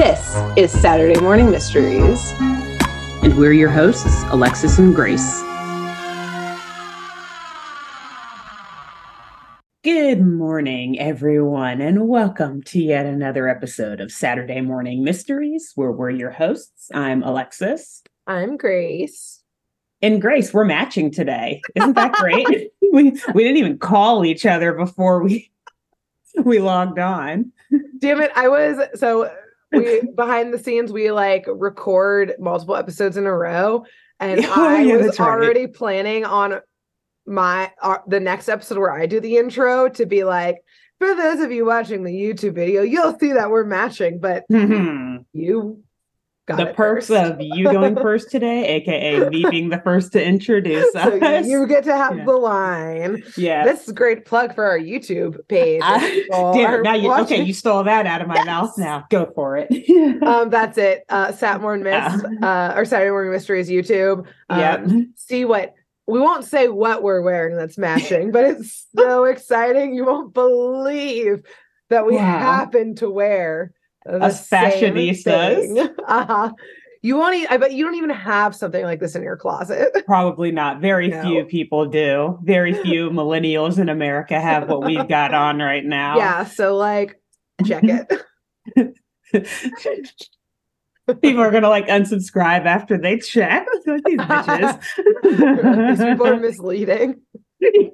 This is Saturday Morning Mysteries. And we're your hosts, Alexis and Grace. Good morning, everyone, and welcome to yet another episode of Saturday Morning Mysteries, where we're your hosts. I'm Alexis. I'm Grace. And Grace, we're matching today. Isn't that great? we we didn't even call each other before we we logged on. Damn it. I was so we behind the scenes we like record multiple episodes in a row and Oh, I yeah, was that's right. already planning on my uh, the next episode where I do the intro to be like for those of you watching the YouTube video you'll see that we're matching but the you got it perks first. of you going first today, aka me being the first to introduce so us. you get to have Yeah. the line. yeah. This is a great plug for our YouTube page. Damn now you okay, you stole that out of my Yes. mouth now. Go for it. um, that's it. Uh, SatMornMyst, uh, or Saturday Morning Mysteries YouTube. Um, Yep. See what we won't say what we're wearing that's matching, but it's so exciting. You won't believe that we Wow. happen to wear the Us same fashionistas. Uh-huh. You won't. E- I bet you don't even have something like this in your closet. Probably not. Very No. few people do. Very few millennials in America have what we've got on right now. Yeah. So like, check it. people are gonna like unsubscribe after they check. These bitches. These people are misleading.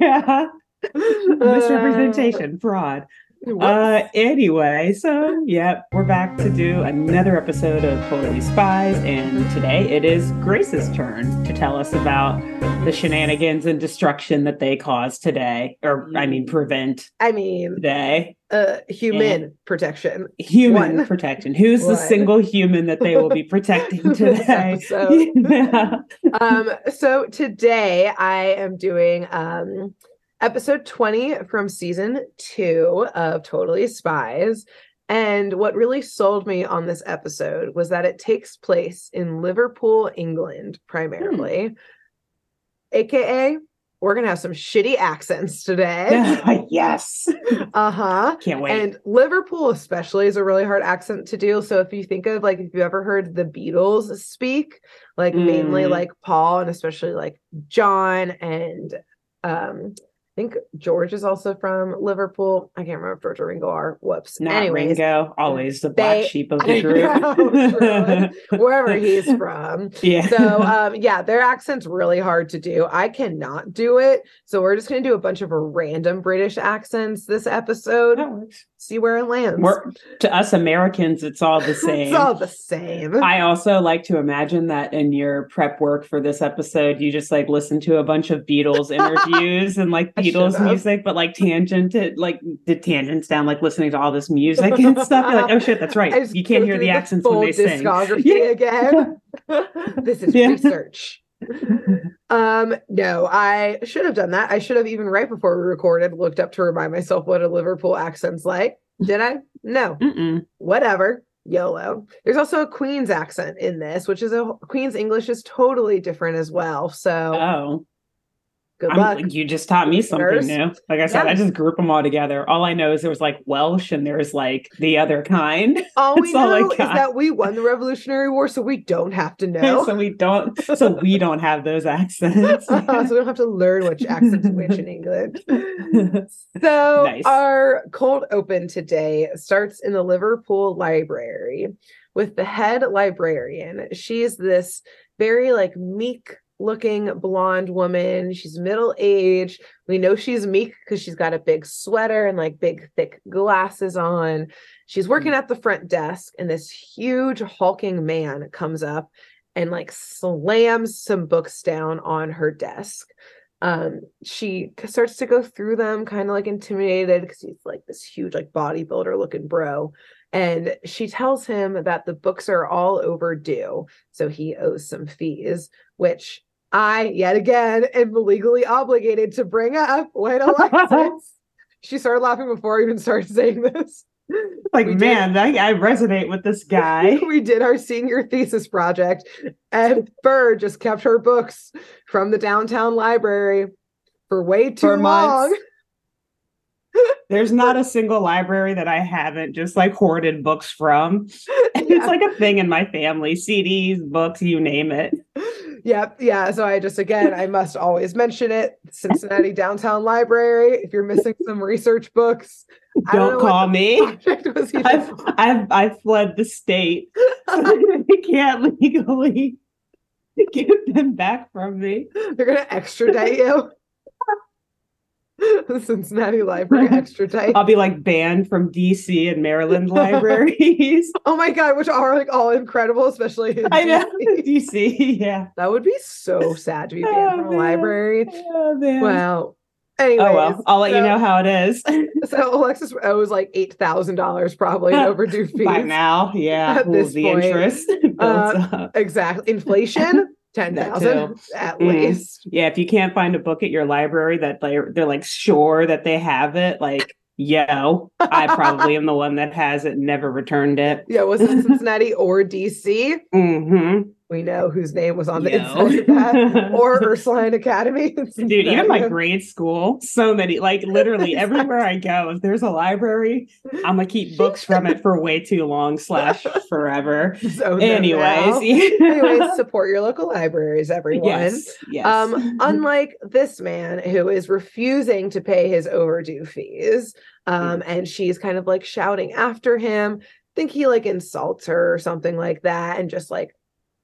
yeah. Misrepresentation, fraud. Uh, anyway, so yep, we're back to do another episode of Totally Spies, and today it is Grace's turn to tell us about the shenanigans and destruction that they caused today, or I mean, prevent I mean, today. uh, human protection. Human One. protection. Who's the single human that they will be protecting today? Yeah. um so today i am doing um episode 20 from season 2 of totally spies and what really sold me on this episode was that it takes place in liverpool england primarily aka we're gonna have some shitty accents today yes. uh-huh Can't wait. and Liverpool, especially, is a really hard accent to do. So if you think of like if you ever heard the Beatles speak, like mainly Mm. like Paul and especially like John and um think George is also from Liverpool. I can't remember if George or Ringo are. Whoops. Not Anyways, Ringo, always the black they- sheep of the group. wherever he's from. yeah. So um yeah, their accent's really hard to do. I cannot do it. So we're just gonna do a bunch of random British accents this episode. That works. See where it lands. We're, to us Americans, it's all the same. It's all the same. I also like to imagine that in your prep work for this episode, you just like listen to a bunch of Beatles interviews and like Beatles music, but like tangented, like did tangents down, like listening to all this music and stuff. You're like, oh shit, that's right. You can't hear the accents when they sing. discography Yeah. again. this is Yeah. research. Um, no, I should have done that. I should have even right before we recorded looked up to remind myself what a Liverpool accent's like. Did I? No. Mm-mm. Whatever. YOLO. There's also a Queen's accent in this, which is a Queen's English is totally different as well. So Oh, good I'm- luck. you just taught me something listeners. new. Like I said, Yeah. I just group them all together. All I know is there was like Welsh and there's like the other kind. All we That's all I know is that we won the Revolutionary War, so we don't have to know. so we don't so we don't have those accents. so we don't have to learn which accent's which in England. So Nice. our cold open today starts in the Liverpool Library with the head librarian. She's this very like meek looking blonde woman. She's middle aged. We know she's meek because she's got a big sweater and like big thick glasses on. She's working at the front desk and this huge hulking man comes up and like slams some books down on her desk um she starts to go through them kind of like intimidated because he's like this huge like bodybuilder looking bro and she tells him that the books are all overdue so he owes some fees which i yet again am legally obligated to bring up when alexis she started laughing before i even started saying this like We did- man, I, I resonate with this guy. we did our senior thesis project, and Burr just kept her books from the downtown library for way too For long. There's not a single library that I haven't just like hoarded books from. And Yeah. It's like a thing in my family CDs, books, you name it. Yep. Yeah. So I just, again, I must always mention it Cincinnati Downtown Library. If you're missing some research books, don't Don't call me. project was even I've, I've, I've fled the state. They can't legally get them back from me. They're going to extradite you. The Cincinnati Library extradite. I'll be like banned from DC and Maryland libraries. Oh my God, which are like all incredible, especially in I know. DC. DC, yeah. That would be so sad to be banned Oh, from a library. Oh, man. Well, anyways. oh well, I'll let you know how it is So Alexis owes like eight thousand dollars probably in overdue fees. by now. Yeah, At Ooh, this the point, interest builds uh, up. Exactly. Inflation, ten thousand at Mhm. least. Yeah, if you can't find a book at your library that they're they're like sure that they have it, like yo, I probably am the one that has it, and never returned it. Yeah, was it Cincinnati or DC? Mm-hmm. We know whose name was on the Yo. inside of that. Or Ursuline Academy. in Dude, even my Cincinnati. grade school, so many, like literally everywhere I go, if there's a library, I'm gonna keep books from it for way too long, slash forever. Just own them. Anyways, Anyways, support your local libraries, everyone. yes, yes. Um, unlike this man who is refusing to pay his overdue fees, um, and she's kind of like shouting after him. think he like insults her or something like that, and just like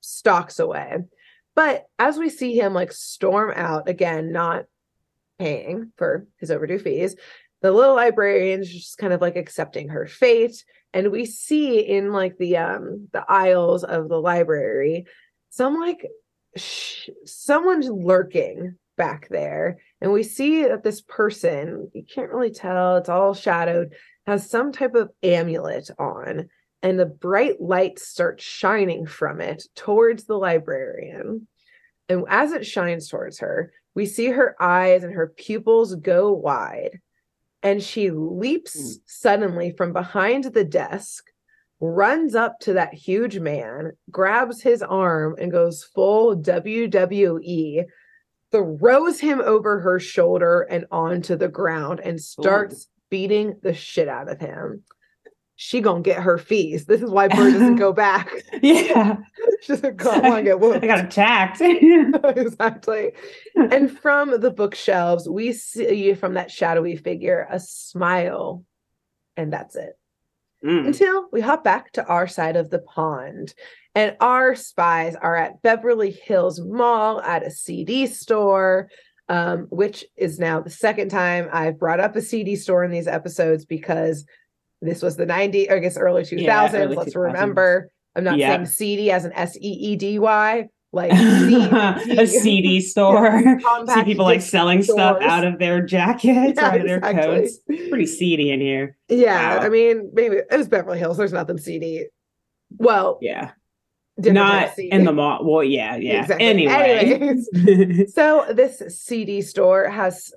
stalks away. But as we see him like storm out again, not paying for his overdue fees, the little librarian's just kind of like accepting her fate. And we see in like the um the aisles of the library some like sh- someone's lurking back there and we see that this person you can't really tell it's all shadowed has some type of amulet on and the bright light starts shining from it towards the librarian and as it shines towards her we see her eyes and her pupils go wide and she leaps Mm. suddenly from behind the desk runs up to that huge man, grabs his arm, and goes full WWE, throws him over her shoulder and onto the ground and starts beating the shit out of him. She gonna get her fees. This is why Bird doesn't go back. yeah, she's doesn't want to get whooped. I got attacked. exactly. And from the bookshelves, we see from that shadowy figure a smile, and that's it Mm. until we hop back to our side of the pond. And our spies are at Beverly Hills Mall at a CD store, um, which is now the second time I've brought up a CD store in these episodes because this was the 90, I guess early 2000s. Yeah, early Let's 2000s. remember, I'm not Yeah. saying CD as an S E E D Y, like a CD store. See people like selling stuff out of their jackets, Yeah, out of their exactly. coats. Pretty seedy in here. Yeah, Wow. I mean, maybe it was Beverly Hills. There's nothing CD. Well, Yeah, not in the mall. Well, yeah, yeah. Exactly. Anyway, so this CD store has,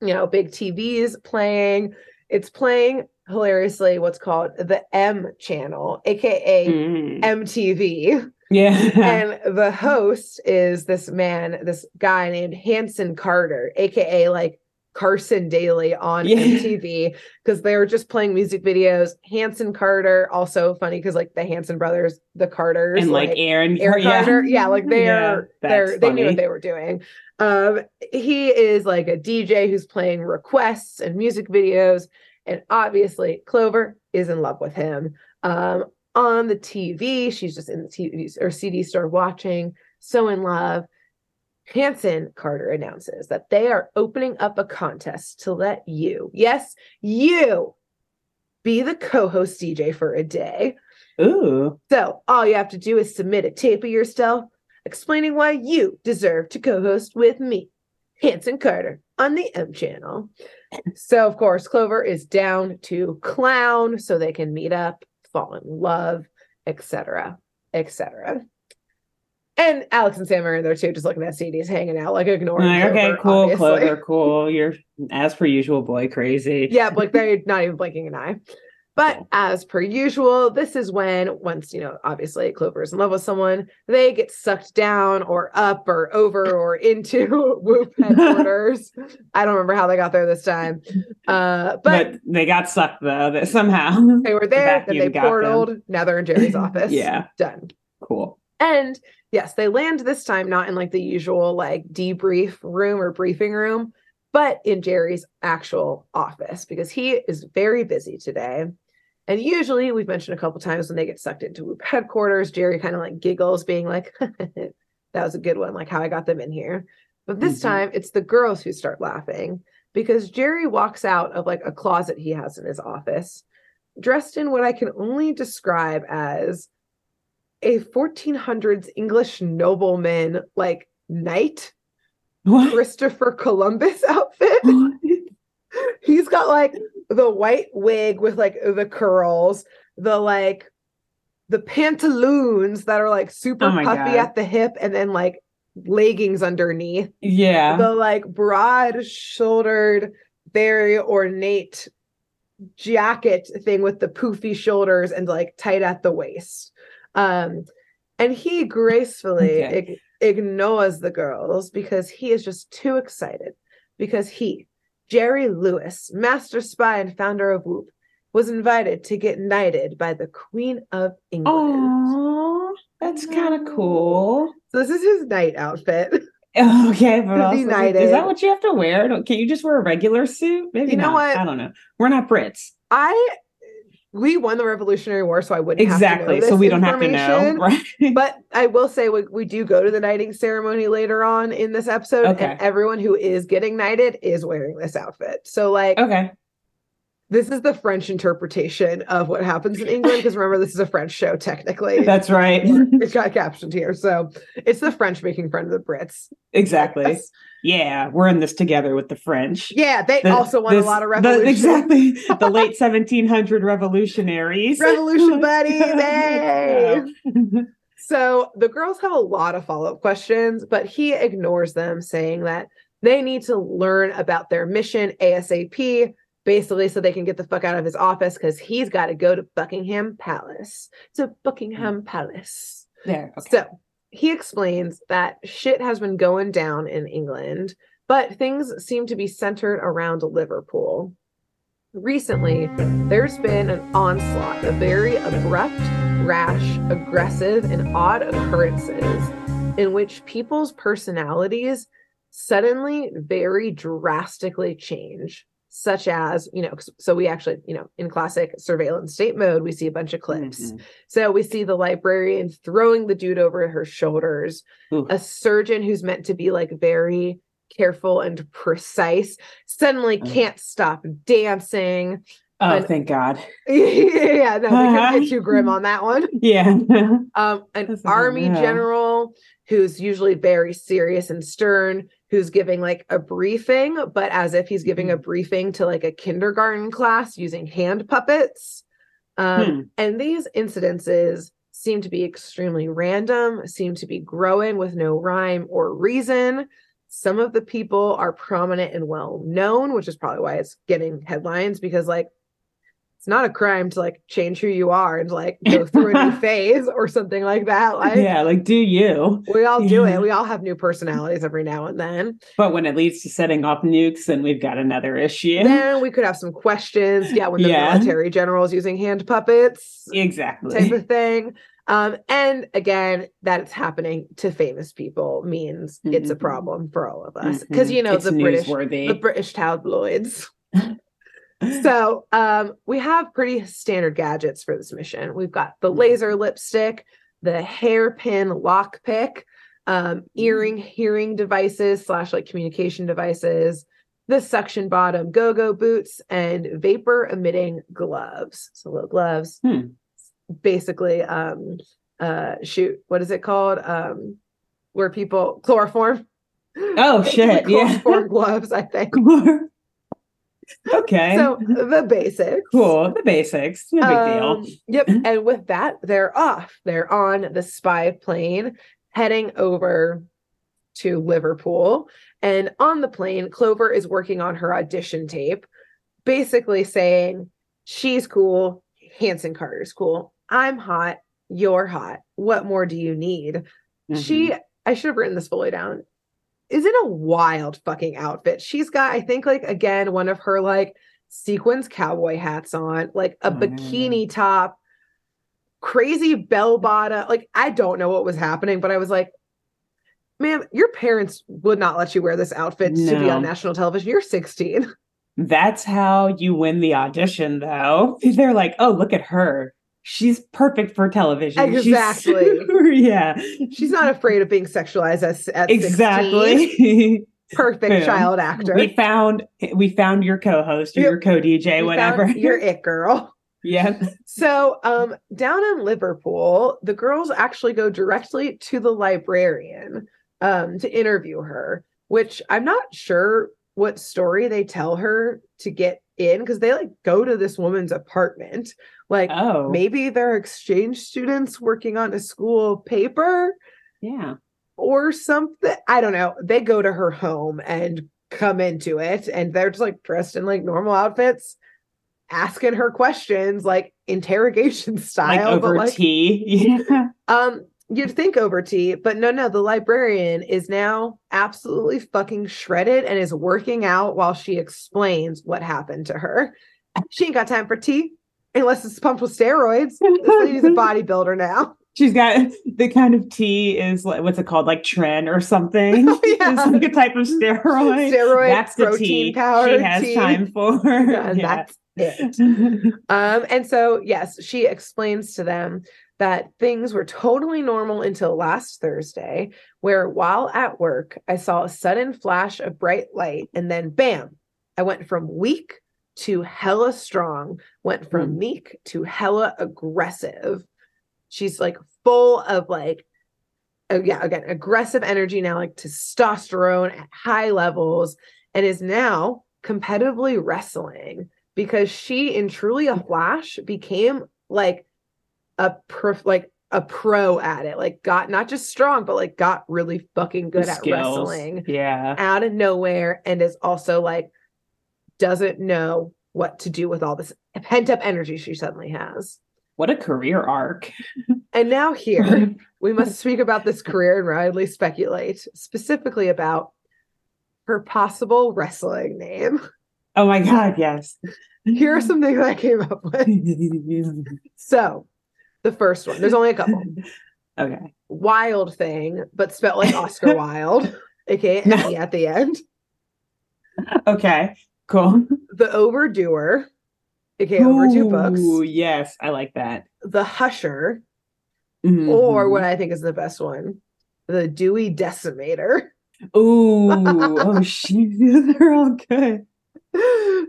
you know, big TVs playing. It's playing hilariously what's called the M channel, aka Mm. MTV. yeah. and the host is this man, this guy named Hanson Carter, aka like Carson Daly on Yeah. MTV, because they were just playing music videos. Hanson Carter, also funny because like the Hanson brothers, the Carters, and like, Aaron, Aaron yeah. Carter. Yeah, like they're Yeah, they're that's they knew what they were doing. Um, he is like a DJ who's playing requests and music videos, and obviously Clover is in love with him. Um, on the TV, she's just in the TV or CD store watching, so in love. Hanson Carter announces that they are opening up a contest to let you, yes, you, be the co-host DJ for a day. Ooh. So all you have to do is submit a tape of yourself explaining why you deserve to co-host with me, Hanson Carter, on the M channel. So of course, Clover is down to clown so they can meet up, fall in love, etc., etc. And Alex and Sam are in there too, just looking at CDs, hanging out, like ignoring. Like, okay, Clover, cool, obviously. Clover, cool. You're as per usual, boy, crazy. Yeah, like they're not even blinking an eye. But as per usual, this is when, once, you know, obviously Clover is in love with someone, they get sucked down or up or over or into WOOHP headquarters. I don't remember how they got there this time. Uh, but, But, they got sucked though. That somehow they were there, then they got them. portaled. Now they're in Jerry's office. Yeah. Done. cool. And yes, they land this time not in like the usual like debrief room or briefing room, but in Jerry's actual office because he is very busy today. And usually, we've mentioned a couple times when they get sucked into WOOHP headquarters, Jerry kind of like giggles, being like, that was a good one, like how I got them in here. But this Mhm. time, it's the girls who start laughing because Jerry walks out of like a closet he has in his office, dressed in what I can only describe as a 1400s English nobleman, like knight, What? Christopher Columbus outfit. He's got like the white wig with like the curls, the like the pantaloons that are like super Oh puffy God. at the hip, and then like leggings underneath. yeah. The like broad shouldered, very ornate jacket thing with the poofy shoulders and like tight at the waist. Um, and he gracefully Okay. ig- ignores the girls because he is just too excited. Because he, Jerry Lewis, master spy and founder of WOOHP, was invited to get knighted by the Queen of England. Oh, that's kind of cool. So this is his knight outfit. Okay, but also, is that what you have to wear? Don't- Can you just wear a regular suit? Maybe You know not. what? I don't know. We're not Brits. I we won the Revolutionary War, so I wouldn't have to know Exactly. So we don't have to know, right? But I will say we, we do go to the knighting ceremony later on in this episode, Okay. and everyone who is getting knighted is wearing this outfit. So like okay. this is the French interpretation of what happens in England, because remember this is a French show technically. That's right. it's got captioned here. So it's the French making fun of the Brits. exactly. Yeah, we're in this together with the French. Yeah, they The- also won a lot of the- exactly. The late 1700 revolutionaries. Revolution buddies, hey! Yeah. So the girls have a lot of follow up questions, but he ignores them, saying that they need to learn about their mission ASAP, basically, so they can get the fuck out of his office because he's got to go to Buckingham Palace. To Buckingham mm. Palace. There. Okay. So he explains that shit has been going down in England, but things seem to be centered around Liverpool. Recently, there's been an onslaught of very abrupt, rash, aggressive, and odd occurrences in which people's personalities suddenly very drastically change. Such as, you know, so we actually, you know, in classic surveillance state mode, we see a bunch of clips. Mhm. So we see the librarian throwing the dude over her shoulders, Ooh. a surgeon who's meant to be like very careful and precise suddenly Mm. can't stop dancing. Oh, and- thank God. yeah, no, couldn't get too grim on that one. Yeah. Um, an army general who's usually very serious and stern, who's giving like a briefing, but as if he's giving a Mm-hmm. briefing to like a kindergarten class using hand puppets. Um, Hmm. And these incidences seem to be extremely random, seem to be growing with no rhyme or reason. Some of the people are prominent and well known, which is probably why it's getting headlines because, like, it's not a crime to like change who you are and like go through a new phase or something like that. Like, yeah, like do you? we all do Yeah. it. We all have new personalities every now and then. But when it leads to setting off nukes, then we've got another issue. Then we could have some questions. Yeah, when the Yeah. military general is using hand puppets. Exactly type of thing. Um, and again, that it's happening to famous people means it's a Mhm. problem for all of us because Mhm. you know It's the British, the British tabloids. So um, we have pretty standard gadgets for this mission. We've got the Mhm. laser lipstick, the hairpin lockpick, um, earring hearing devices slash like communication devices, the suction bottom go-go boots, and vapor emitting gloves. So little gloves. Hmm. Basically, um, uh, shoot, what is it called? Um, where people chloroform. Oh, shit, yeah. Chloroform gloves, I think. okay. So the basics. cool. The basics. No big Um, deal. Yep. And with that, they're off. They're on the spy plane heading over to Liverpool. And on the plane, Clover is working on her audition tape, basically saying, She's cool. Hanson Carter's cool. I'm hot. You're hot. What more do you need? She, Mhm. I should have written this fully down, is in a wild fucking outfit. She's got, I think, like, again, one of her like sequins cowboy hats on, like a bikini mm. top, crazy bell mm. bottom. Like, I don't know what was happening, but I was like, ma'am, your parents would not let you wear this outfit to be on national television. You're 16. That's how you win the audition, though. They're like, oh, look at her. She's perfect for television. She's Exactly. super- yeah. She's not afraid of being sexualized as, at 16. Exactly. Perfect Boom. child actor. we found we found your co-host or Yep. your co-DJ, We whatever. Your it girl. yeah. So, um, down in Liverpool, the girls actually go directly to the librarian um, to interview her, which I'm not sure what story they tell her to get in because they like go to this woman's apartment. Like, Oh. maybe they're exchange students working on a school paper Yeah. or something. I don't know. They go to her home and come into it, and they're just like dressed in like normal outfits, asking her questions, like interrogation Like style. over but like, tea. Yeah. um, you'd think over tea, but no, no. The librarian is now absolutely fucking shredded and is working out while she explains what happened to her. She ain't got time for tea unless it's pumped with steroids. This lady's a bodybuilder now. She's got the kind of tea is like what's it called, like tren or something. Oh, yeah. It's like a type of steroid. Steroid, That's the protein tea powder she has tea. time for. Yeah, and Yeah. that's it. Um, and so yes, she explains to them that things were totally normal until last Thursday, where while at work, I saw a sudden flash of bright light, and then bam, I went from weak to hella strong, went from Hmm. meek to hella aggressive. She's like full of like uh, yeah, again, aggressive energy now, like testosterone at high levels, and is now competitively wrestling because she, in truly a flash, became like a pro, like a pro at it. Like got not just strong, but like got really fucking good at Skills. wrestling Yeah. out of nowhere, and is also like doesn't know what to do with all this pent up energy she suddenly has. What a career arc. And now here we must speak about this career and widely speculate specifically about her possible wrestling name. Oh my god, yes. Here are some things I came up with. So, the first one, there's only a couple. okay. Wild thing, but spelled like Oscar Wilde, aka Eddie at the end. Okay. Cool. The overdoer, Okay, aka overdue books. Ooh, yes, I like that. The husher, or Mhm. what I think is the best one, the Dewey decimator. Ooh, oh shit, they're all good.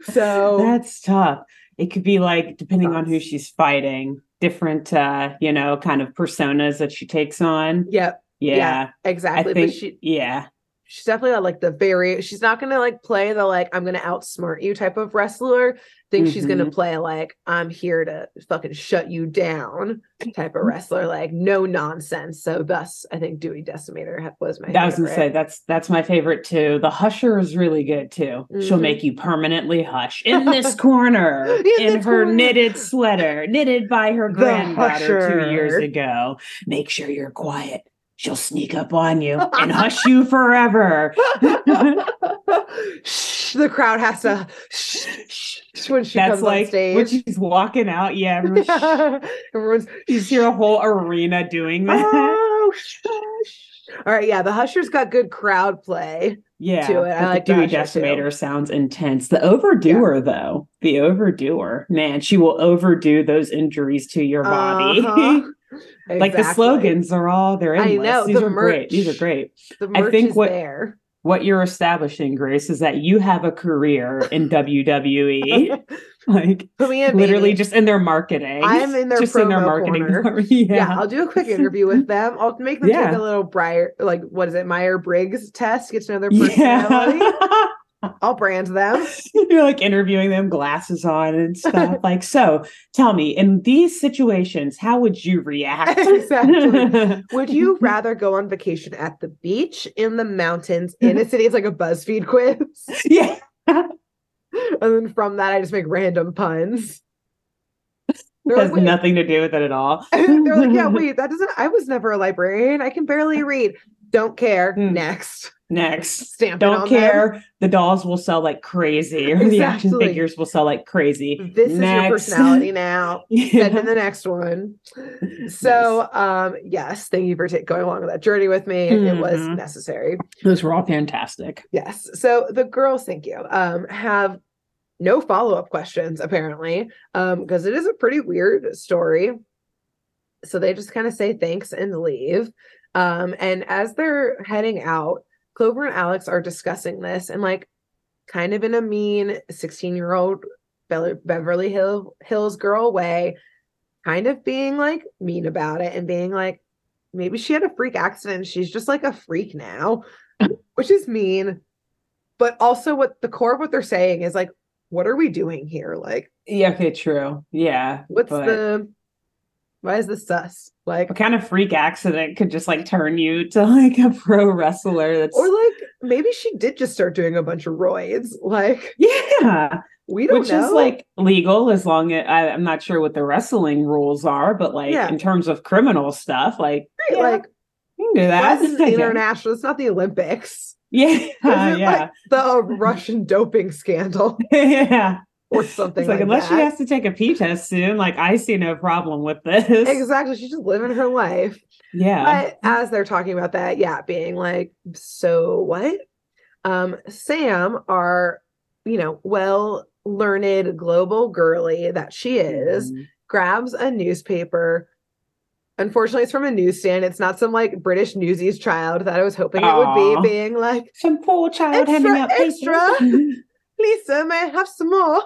So That's tough. It could be like depending on who she's fighting, different uh, you know, kind of personas that she takes on. Yep, Yeah. exactly. Think but she yeah. She's definitely like the very she's not gonna like play the like I'm gonna outsmart you type of wrestler. think she's gonna Mhm. play like I'm here to fucking shut you down type of wrestler, like no nonsense. So thus I think Dewey Decimator was my I was gonna say that's that's my favorite too. The husher is really good too. She'll Mhm. make you permanently hush in this corner In in, this her corner. knitted sweater, knitted by her The granddaughter two years ago. Make sure you're quiet. She'll sneak up on you and hush you forever. Shh, the crowd has to shh, shh, shh when she That's comes on like when she's walking out. Yeah, everyone's Everyone's you hear a whole arena doing that. oh. All right, yeah, the Husher's got good crowd play. yeah, to it. I like the Dewey Usher, too. Sounds intense. The overdoer, though, the overdoer, man, she will overdo those injuries to your body. Uh-huh. Like the slogans are all they're I know, These the are great. These are great. The I think is what- there. What you're establishing, Grace, is that you have a career in WWE, like in, literally baby. just in their marketing. I'm in their just in their marketing. yeah. yeah. I'll do a quick interview with them. I'll make them take a little Briar, like what is it, Meyer Briggs test, get to know their personality. Yeah. I'll brand them. You're like interviewing them, glasses on and stuff. like, so tell me, in these situations, how would you react? Exactly. Would you rather go on vacation at the beach, in the mountains, in a city? It's like a BuzzFeed quiz. yeah. And then from that, I just make random puns. They're has like, nothing to do with it at all. They're like, yeah, wait, that doesn't. I was never a librarian. I can barely read. Don't care. Hmm. Next, Next. stamp. it Don't on care. The dolls will sell like crazy, or the action figures will sell like crazy. them. This is your personality now. Send Yeah. in the next one. So, um, yes, thank you for ta- going along with that journey with me. It was Mhm. necessary. Those were all fantastic. Yes. So the girls, thank you, um, have no follow up questions apparently, um, because it is a pretty weird story. So they just kind of say thanks and leave. Um, and as they're heading out, Clover and Alex are discussing this and like kind of in a mean 16 year old Beverly Hill, Hills girl way, kind of being like mean about it and being like, maybe she had a freak accident. She's just like a freak now, which is mean. But also, what the core of what they're saying is like, what are we doing here? Like, Yeah, okay, true. Yeah. what's but the, why is this sus? Like, what kind of freak accident could just like turn you to like a pro wrestler that's or like maybe she did just start doing a bunch of roids. Like, yeah, we don't know. which know. is like legal as long as I, I'm not sure what the wrestling rules are, but like Yeah. in terms of criminal stuff, like Right, yeah, like, you can do that. is this I guess. international? It's not the Olympics. Yeah, yeah, like the Russian doping scandal yeah. Or something It's like, like, unless that. she has to take a pee test soon, like I see no problem with this. Exactly. She's just living her life. Yeah. But as they're talking about that, yeah, being like, so what? Um, Sam, our, you know, well learned global girly that she is, Mhm. grabs a newspaper. Unfortunately, it's from a newsstand. It's not some like British newsies child that I was hoping it would be, being like, Some poor child handing out papers. extra. please, sir, may I have some more?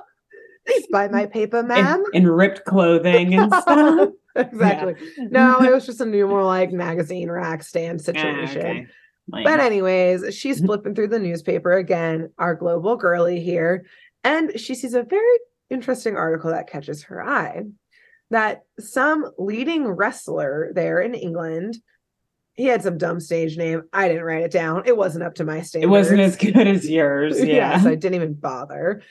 Please buy my paper, ma'am. in, in ripped clothing and stuff. exactly. No, it was just a new more like magazine rack stand Ah, situation. okay. But anyways, she's flipping through the newspaper again, our global girly here, and she sees a very interesting article that catches her eye. That some leading wrestler there in England, he had some dumb stage name. I didn't write it down. It wasn't up to my standards. it wasn't as good as yours. Yeah. Yes, I didn't even bother.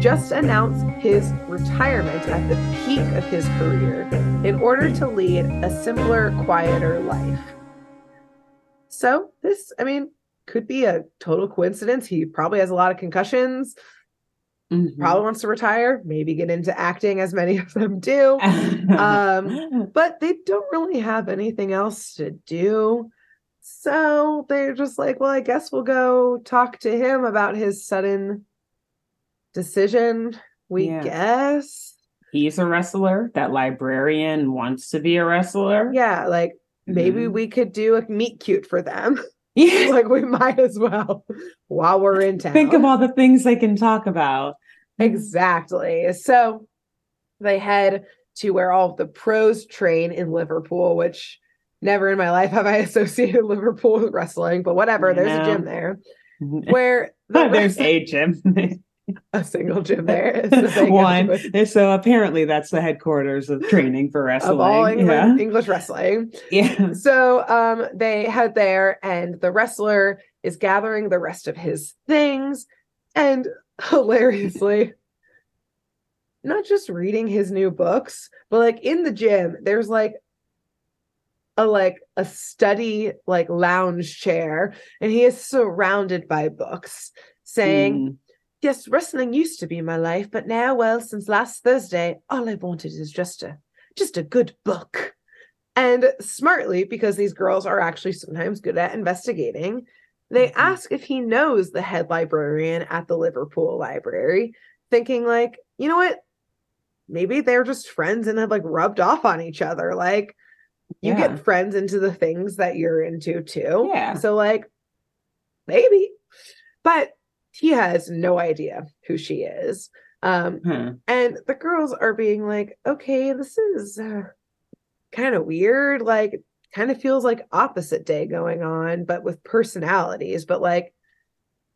Just announced his retirement at the peak of his career in order to lead a simpler, quieter life. So, this, I mean, could be a total coincidence. He probably has a lot of concussions, Mhm. probably wants to retire, maybe get into acting, as many of them do. Um, but they don't really have anything else to do. So they're just like, well, I guess we'll go talk to him about his sudden decision. We Yeah. guess. He's a wrestler. That librarian wants to be a wrestler. Yeah, like maybe Mhm. we could do a meet cute for them. Yeah. like we might as well while we're in town. Think of all the things they can talk about. Exactly. So they head to where all the pros train in Liverpool, which never in my life have I associated Liverpool with wrestling, but whatever, there's a gym there where the There's rest- a gym. a single gym there. the One. of So apparently that's the headquarters of training for wrestling. all England, yeah. English wrestling. Yeah. So um they head there and the wrestler is gathering the rest of his things and hilariously not just reading his new books, but like in the gym, there's like a like a study like lounge chair and he is surrounded by books saying Mm. Yes, wrestling used to be my life, but now, well, since last Thursday, all I wanted is just a just a good book. And smartly, because these girls are actually sometimes good at investigating, they Mhm. ask if he knows the head librarian at the Liverpool Library, thinking like, you know what? Maybe they're just friends and have like rubbed off on each other. Like you Yeah. get friends into the things that you're into too. Yeah. So like maybe. But he has no idea who she is. Um, Huh. and the girls are being like, okay, this is uh, kind of weird. Like, kind of feels like opposite day going on, but with personalities. But like,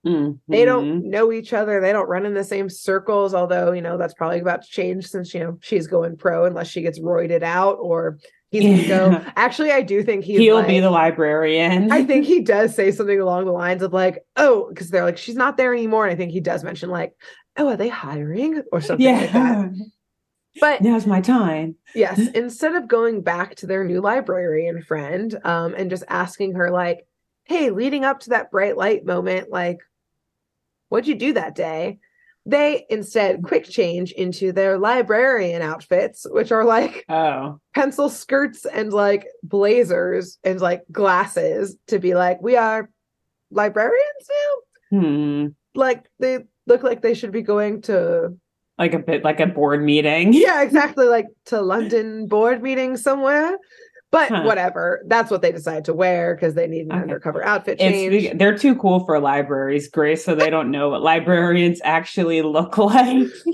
they Mhm. don't know each other. They don't run in the same circles. Although, you know, that's probably about to change since, you know, she's going pro unless she gets roided out or he's going to go. Actually, I do think he's He'll like, be the librarian. I think he does say something along the lines of like, oh, because they're like, she's not there anymore. And I think he does mention like, oh, are they hiring or something like that. But now's my time. yes, instead of going back to their new librarian friend um, and just asking her, like, hey, leading up to that bright light moment, like, what'd you do that day? They instead quick change into their librarian outfits, which are like Oh, pencil skirts and like blazers and like glasses to be like, we are librarians now. hmm. Like they look like they should be going to Like a bit like a board meeting. yeah, exactly like to London board meeting somewhere. But Huh. whatever, that's what they decide to wear because they need an Okay. undercover outfit change. the- they're too cool for libraries, Grace, so they don't know what librarians actually look like.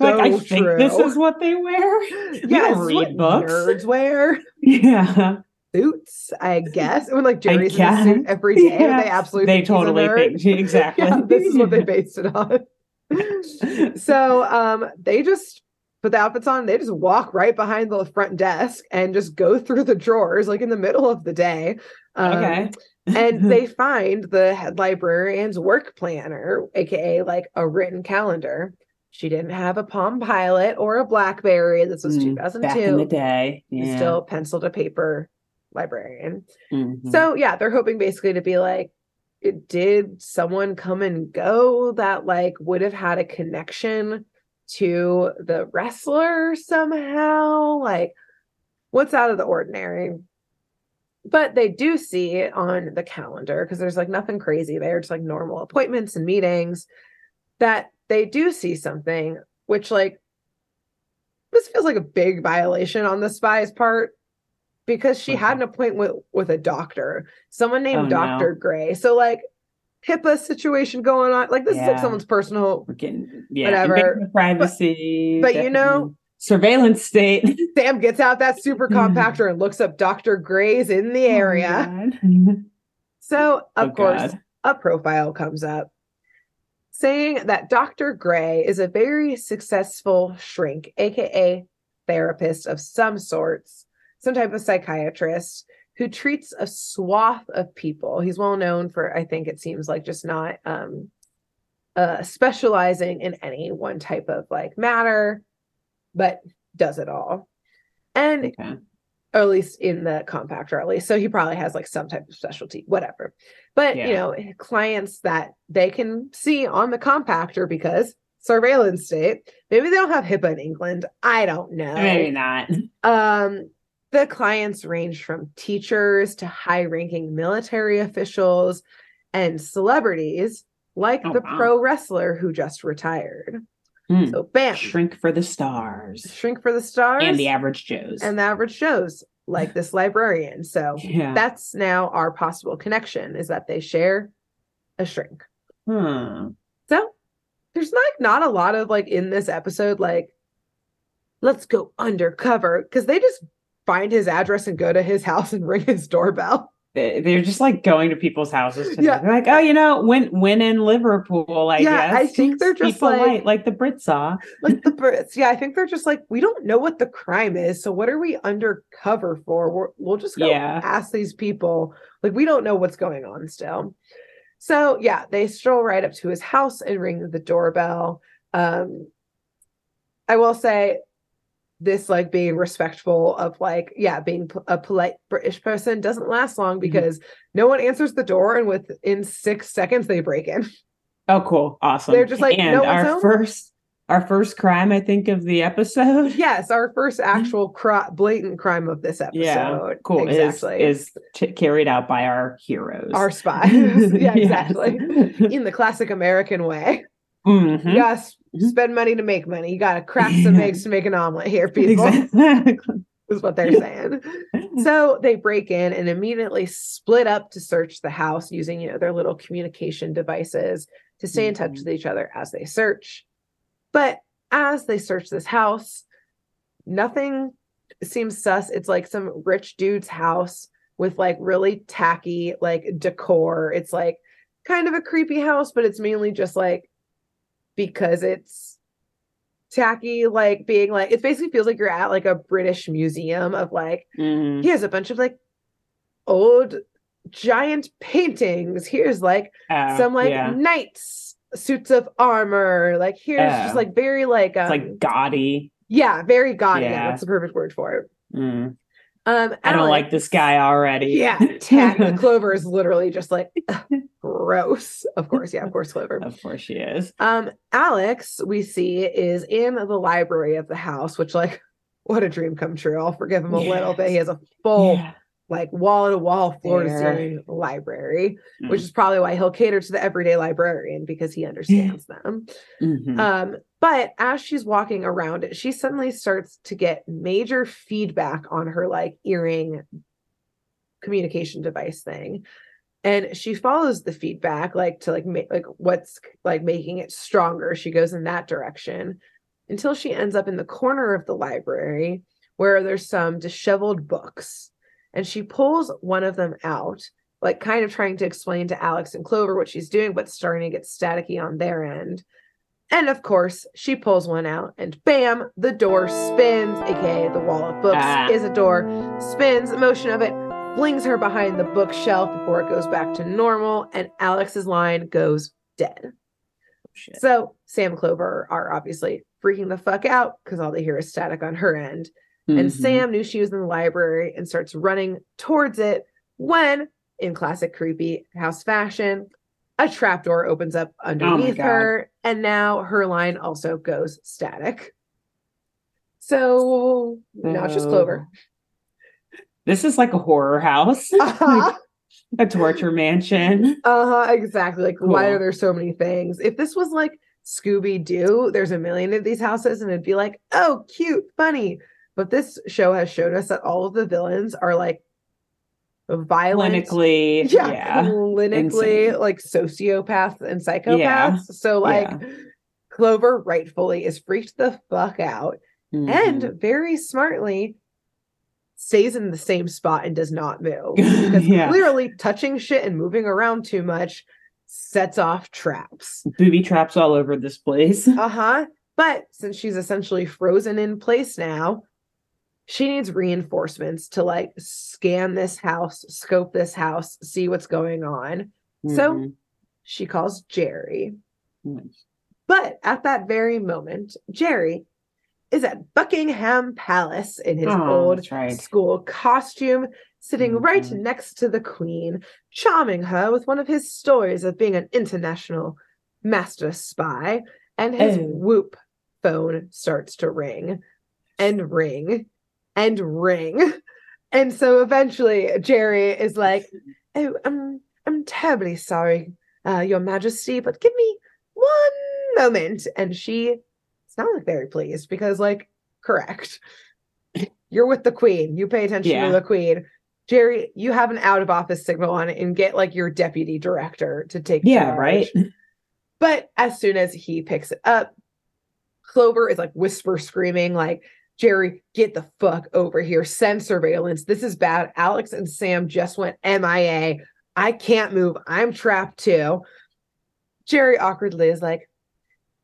like I So think this is what they wear. yeah, you this don't is read books. nerds wear Yeah, suits, I guess. When like Jerry's in a suit every day, Yeah. they absolutely they totally think exactly. yeah, this is what they based it on. so um they just put the outfits on, they just walk right behind the front desk and just go through the drawers like in the middle of the day. Um, okay. and they find the head librarian's work planner, aka like a written calendar. She didn't have a Palm Pilot or a Blackberry. This was Mm, 2002. back in the day. Yeah. Still pencil to paper librarian. Mhm. So yeah, they're hoping basically to be like, it- did someone come and go that like would have had a connection to the wrestler somehow? Like, what's out of the ordinary? But they do see it on the calendar because there's like nothing crazy there, just like normal appointments and meetings. That they do see something, which like this feels like a big violation on the spy's part because she had mm-hmm. an appointment with a doctor, someone named Oh, no. Dr. Gray. So like HIPAA situation going on. Like this is like someone's personal Freaking- yeah, Whatever. privacy. but you know- surveillance state. Sam gets out that super Compowder and looks up Dr. Gray's in the Oh area. God. so of Oh, course God. a profile comes up saying that Dr. Gray is a very successful shrink, aka therapist of some sorts, some type of psychiatrist who treats a swath of people. He's well known for, I think it seems like just not um uh specializing in any one type of like matter, but does it all. And Okay. or at least in the Compowder at least so he probably has like some type of specialty whatever but you know clients that they can see on the Compowder because surveillance state maybe they don't have hipaa in england i don't know Maybe not. um the clients range from teachers to high ranking military officials and celebrities like Oh, the wow. pro wrestler who just retired Hmm. so bam Shrink for the stars shrink for the stars and the average Joes. and the average shows like this librarian so yeah. that's now our possible connection is that they share a shrink Hmm. so there's like not a lot of like in this episode like let's go undercover because they just find his address and go to his house and ring his doorbell They- They're just like going to people's houses. To Yeah. They're like, oh, you know, when when in Liverpool, I Yeah, guess. I think they're just like- polite, like the Brits are. like the Brits yeah I think they're just like we don't know what the crime is so what are we undercover for We're, we'll just go Yeah. ask these people like we don't know what's going on still so yeah they stroll right up to his house and ring the doorbell um I will say this like being respectful of like yeah being p- a polite British person doesn't last long because no one answers the door and within six seconds they break in Oh, cool, awesome. They're just like, and no our home? first, our first crime, I think, of the episode. Yes, our first actual cri- blatant crime of this episode. Yeah, cool. Exactly. Is is t- carried out by our heroes. our spies. yeah, Yes. exactly. In the classic American way. Mhm. You gotta s- Mhm. Spend money to make money. You gotta crack some Yeah. eggs to make an omelet here, people. Exactly. Is what they're saying. So they break in and immediately split up to search the house using, you know, their little communication devices to stay in touch Mhm. with each other as they search. But as they search this house, nothing seems sus. It's like some rich dude's house with like really tacky like decor. It's like kind of a creepy house, but it's mainly just like because it's tacky, like being like it basically feels like you're at like a British museum of like Mhm. here's a bunch of like old giant paintings. Here's like Oh, some like yeah. knights suits of armor. Like here's just Oh. like very like um it's like gaudy. Yeah, very gaudy. Yeah. That's the perfect word for it. Mm. Um, I don't like this guy already. Yeah, tacky. Clover is literally just like ugh, gross. Of course, yeah, of course, Clover. of course she is. Um, Alex, we see, is in the library of the house, which, like, what a dream come true. I'll forgive him a little bit. He has a full, Yeah. Like, wall to wall, floor to ceiling library, Mm. which is probably why he'll cater to the everyday librarian because he understands them. Mhm. Um, but as she's walking around it, she suddenly starts to get major feedback on her like earring communication device thing. And she follows the feedback like to like make like what's like making it stronger. She goes in that direction until she ends up in the corner of the library where there's some disheveled books. And she pulls one of them out, like kind of trying to explain to Alex and Clover what she's doing, but starting to get staticky on their end. And of course, she pulls one out, and bam, the door spins, aka the wall of books Ah. is a door, spins, the motion of it flings her behind the bookshelf before it goes back to normal, and Alex's line goes dead. Shit. So Sam and Clover are obviously freaking the fuck out because all they hear is static on her end. And Mhm. Sam knew she was in the library and starts running towards it when, in classic creepy house fashion, a trapdoor opens up underneath God. her, and now her line also goes static. So now it's just Clover. This is like a horror house, Uh-huh. a torture mansion. uh-huh, exactly. Like, why are there so many things? If this was like Scooby Doo, there's a million of these houses, and it'd be like, oh, cute, funny. But this show has shown us that all of the villains are like violent, Clinically, yeah, yeah. clinically insane. like sociopaths and psychopaths. Yeah, So like yeah. Clover rightfully is freaked the fuck out Mhm. and very smartly stays in the same spot and does not move because Yeah. clearly touching shit and moving around too much sets off traps. booby traps all over this place. Uh-huh. But since she's essentially frozen in place now, she needs reinforcements to like scan this house, scope this house, see what's going on. So Mhm. she calls Jerry. Nice. But at that very moment, Jerry is at Buckingham Palace in his Oh, old right. school costume, sitting right Mhm. next to the Queen, charming her with one of his stories of being an international master spy. And his Oh. WOOHP phone starts to ring and ring and ring. And so eventually Jerry is like, Oh, I'm I'm terribly sorry, uh, Your Majesty, but give me one moment. And she sounded very pleased because, like, correct. You're with the queen. You pay attention Yeah. to the queen. Jerry, you have an out of office signal on it and get like your deputy director to take Yeah, charge. right. But as soon as he picks it up, Clover is like whisper screaming, like, Jerry, get the fuck over here. Send surveillance. This is bad. Alex and Sam just went MIA. I can't move. I'm trapped too. Jerry awkwardly is like,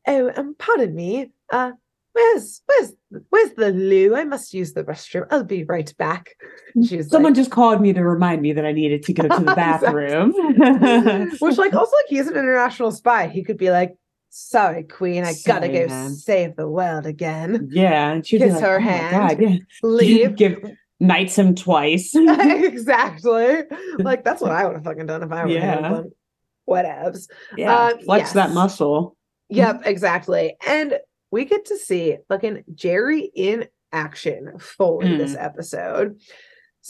Oh, um, pardon me. Uh, where's where's where's the loo? I must use the restroom. I'll be right back. Someone like, just called me to remind me that I needed to go to the bathroom. which like also like he's an international spy. He could be like, sorry, queen, I gotta go man." save the world again. yeah, and she'd Kiss like, her "Oh hand. God, yeah. Leave. Give knights him twice. exactly. Like that's what I would have fucking done if I were Yeah. England. Whatevs. yeah, Uh, flex that muscle. Yep, exactly. And we get to see fucking Jerry in action fully this episode.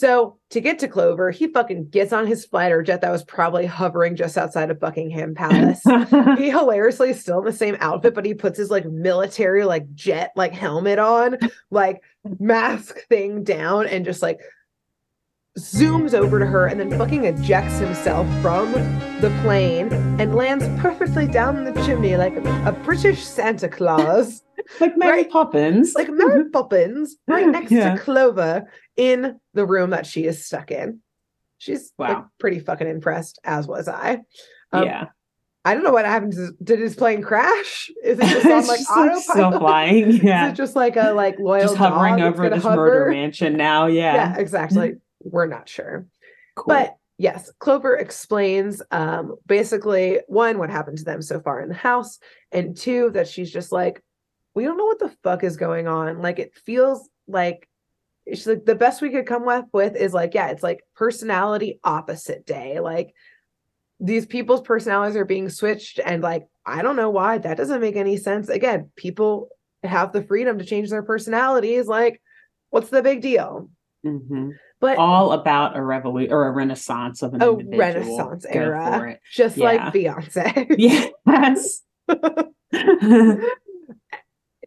So to get to Clover, he fucking gets on his fighter jet that was probably hovering just outside of Buckingham Palace. he hilariously is still in the same outfit, but he puts his like military like jet like helmet on, like mask thing down, and just like zooms over to her and then fucking ejects himself from the plane and lands perfectly down the chimney like a, a British Santa Claus, like Mary Right. Poppins. like Mary Poppins, right next Yeah. to Clover in the room that she is stuck in. She's like, Wow. pretty fucking impressed, as was I. Um, yeah, I don't know what happened. to- Did his plane crash? Is it just on like just like autopilot? still flying. Is Yeah, it just like a like loyal just hovering dog over this hover? murder mansion now. Yeah, Yeah, exactly. We're not sure. Cool. But yes, Clover explains um basically one, what happened to them so far in the house, and two, that she's just like, we don't know what the fuck is going on. Like it feels like she's like the best we could come up with is like, yeah, it's like personality opposite day. Like these people's personalities are being switched and like I don't know why that doesn't make any sense. Again, people have the freedom to change their personalities. Like, what's the big deal? Mhm. But all about a revolution or a renaissance of an a renaissance Go era, just Yeah. like Beyonce. Yes.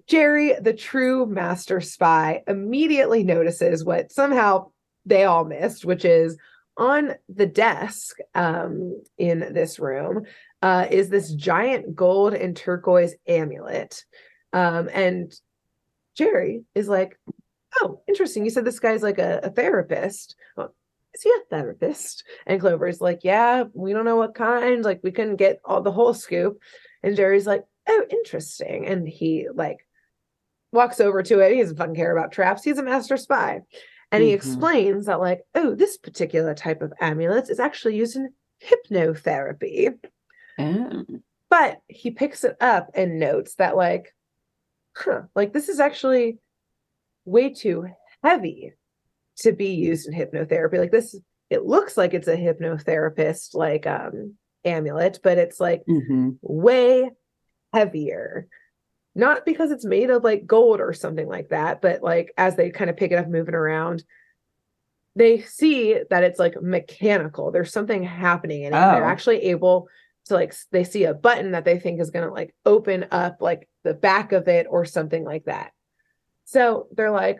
Jerry, the true master spy, immediately notices what somehow they all missed, which is on the desk um, in this room uh, is this giant gold and turquoise amulet. Um, and Jerry is like, Oh, interesting. You said this guy's like a, a therapist. Well, is he a therapist? And Clover's like, Yeah, we don't know what kind. Like, we couldn't get all the whole scoop. And Jerry's like, Oh, interesting. And he like walks over to it. He doesn't fucking care about traps. He's a master spy. And he Mhm. explains that, like, oh, this particular type of amulet is actually used in hypnotherapy. Oh. But he picks it up and notes that, like, huh, like this is actually way too heavy to be used in hypnotherapy. Like this, it looks like it's a hypnotherapist like um amulet, but it's like Mhm. way heavier. Not because it's made of like gold or something like that, but like as they kind of pick it up, moving around, they see that it's like mechanical. There's something happening in it. They're Oh. actually able to like they see a button that they think is gonna like open up like the back of it or something like that. So they're like,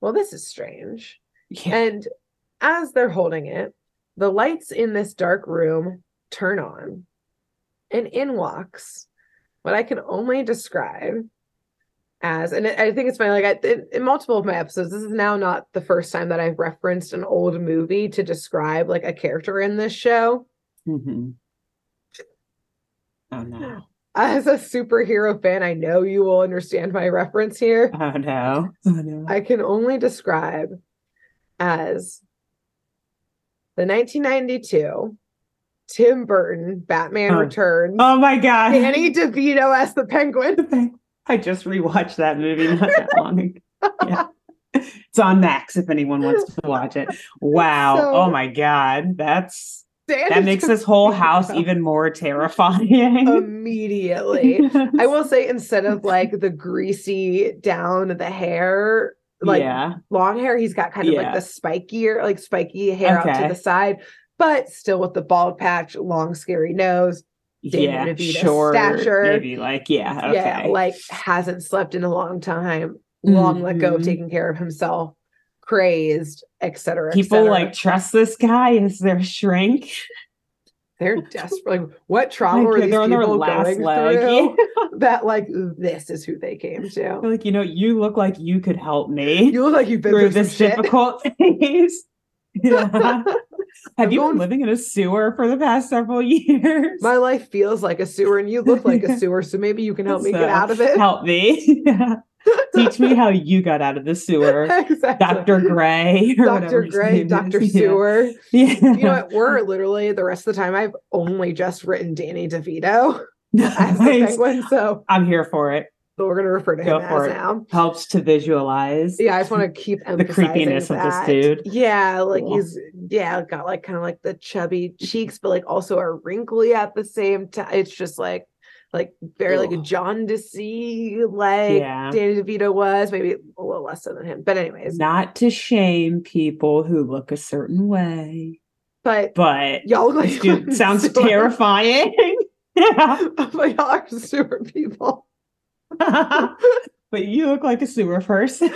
well, this is strange. Yeah. And as they're holding it, the lights in this dark room turn on, and in walks what I can only describe as, and I think it's funny, like I, in, in multiple of my episodes, this is now not the first time that I've referenced an old movie to describe like a character in this show. Mhm. Oh no. As a superhero fan, I know you will understand my reference here. Oh no. Oh no. I can only describe as the 1992 Tim Burton Batman Oh. Returns. oh my god. Danny DeVito as the Penguin. I just rewatched that movie not that long ago. Yeah. It's on Max if anyone wants to watch it. Wow. So- oh my god. That's Danny that makes this whole house even more terrifying. immediately. I will say instead of like the greasy down the hair, like yeah. long hair, he's got kind of Yeah. like the spikier, like spiky hair out to the side, but still with the bald patch, long scary nose. Danny yeah. Short. stature. Maybe like yeah. Okay. Yeah, like hasn't slept in a long time, long let go of taking care of himself, crazed, etc. people like trust this guy as their shrink. they're desperate. Like, what trauma Like, were these they're on their people last going leg. through? That like this is who they came to. Like, you know, you look like you could help me You look like you've been through through this difficult phase. Yeah. Have I'm you been living in a sewer for the past several years? My life feels like a sewer, and you look like a sewer, so maybe you can help me get out of it. Help me. Yeah. Teach me how you got out of the sewer. exactly. Dr. Gray. Dr. Gray, name is. Dr. Sewer. Yeah. You know what? We're literally the rest of the time I've only just written Danny DeVito as the penguin, so I'm here for it. So we're gonna refer to Go him for as it. now. Helps to visualize. Yeah, I just want to keep The emphasizing creepiness of this dude. Yeah, like Cool. he's yeah got like kind of like the chubby cheeks, but like also are wrinkly at the same time. It's just like like very like a Ugh. jaundice like Yeah. Danny DeVito was, maybe a little less so than him. But anyways, Not to shame people who look a certain way, but but y'all look like dude sounds terrifying. yeah. but y'all are sewer people. but you look like a sewer person.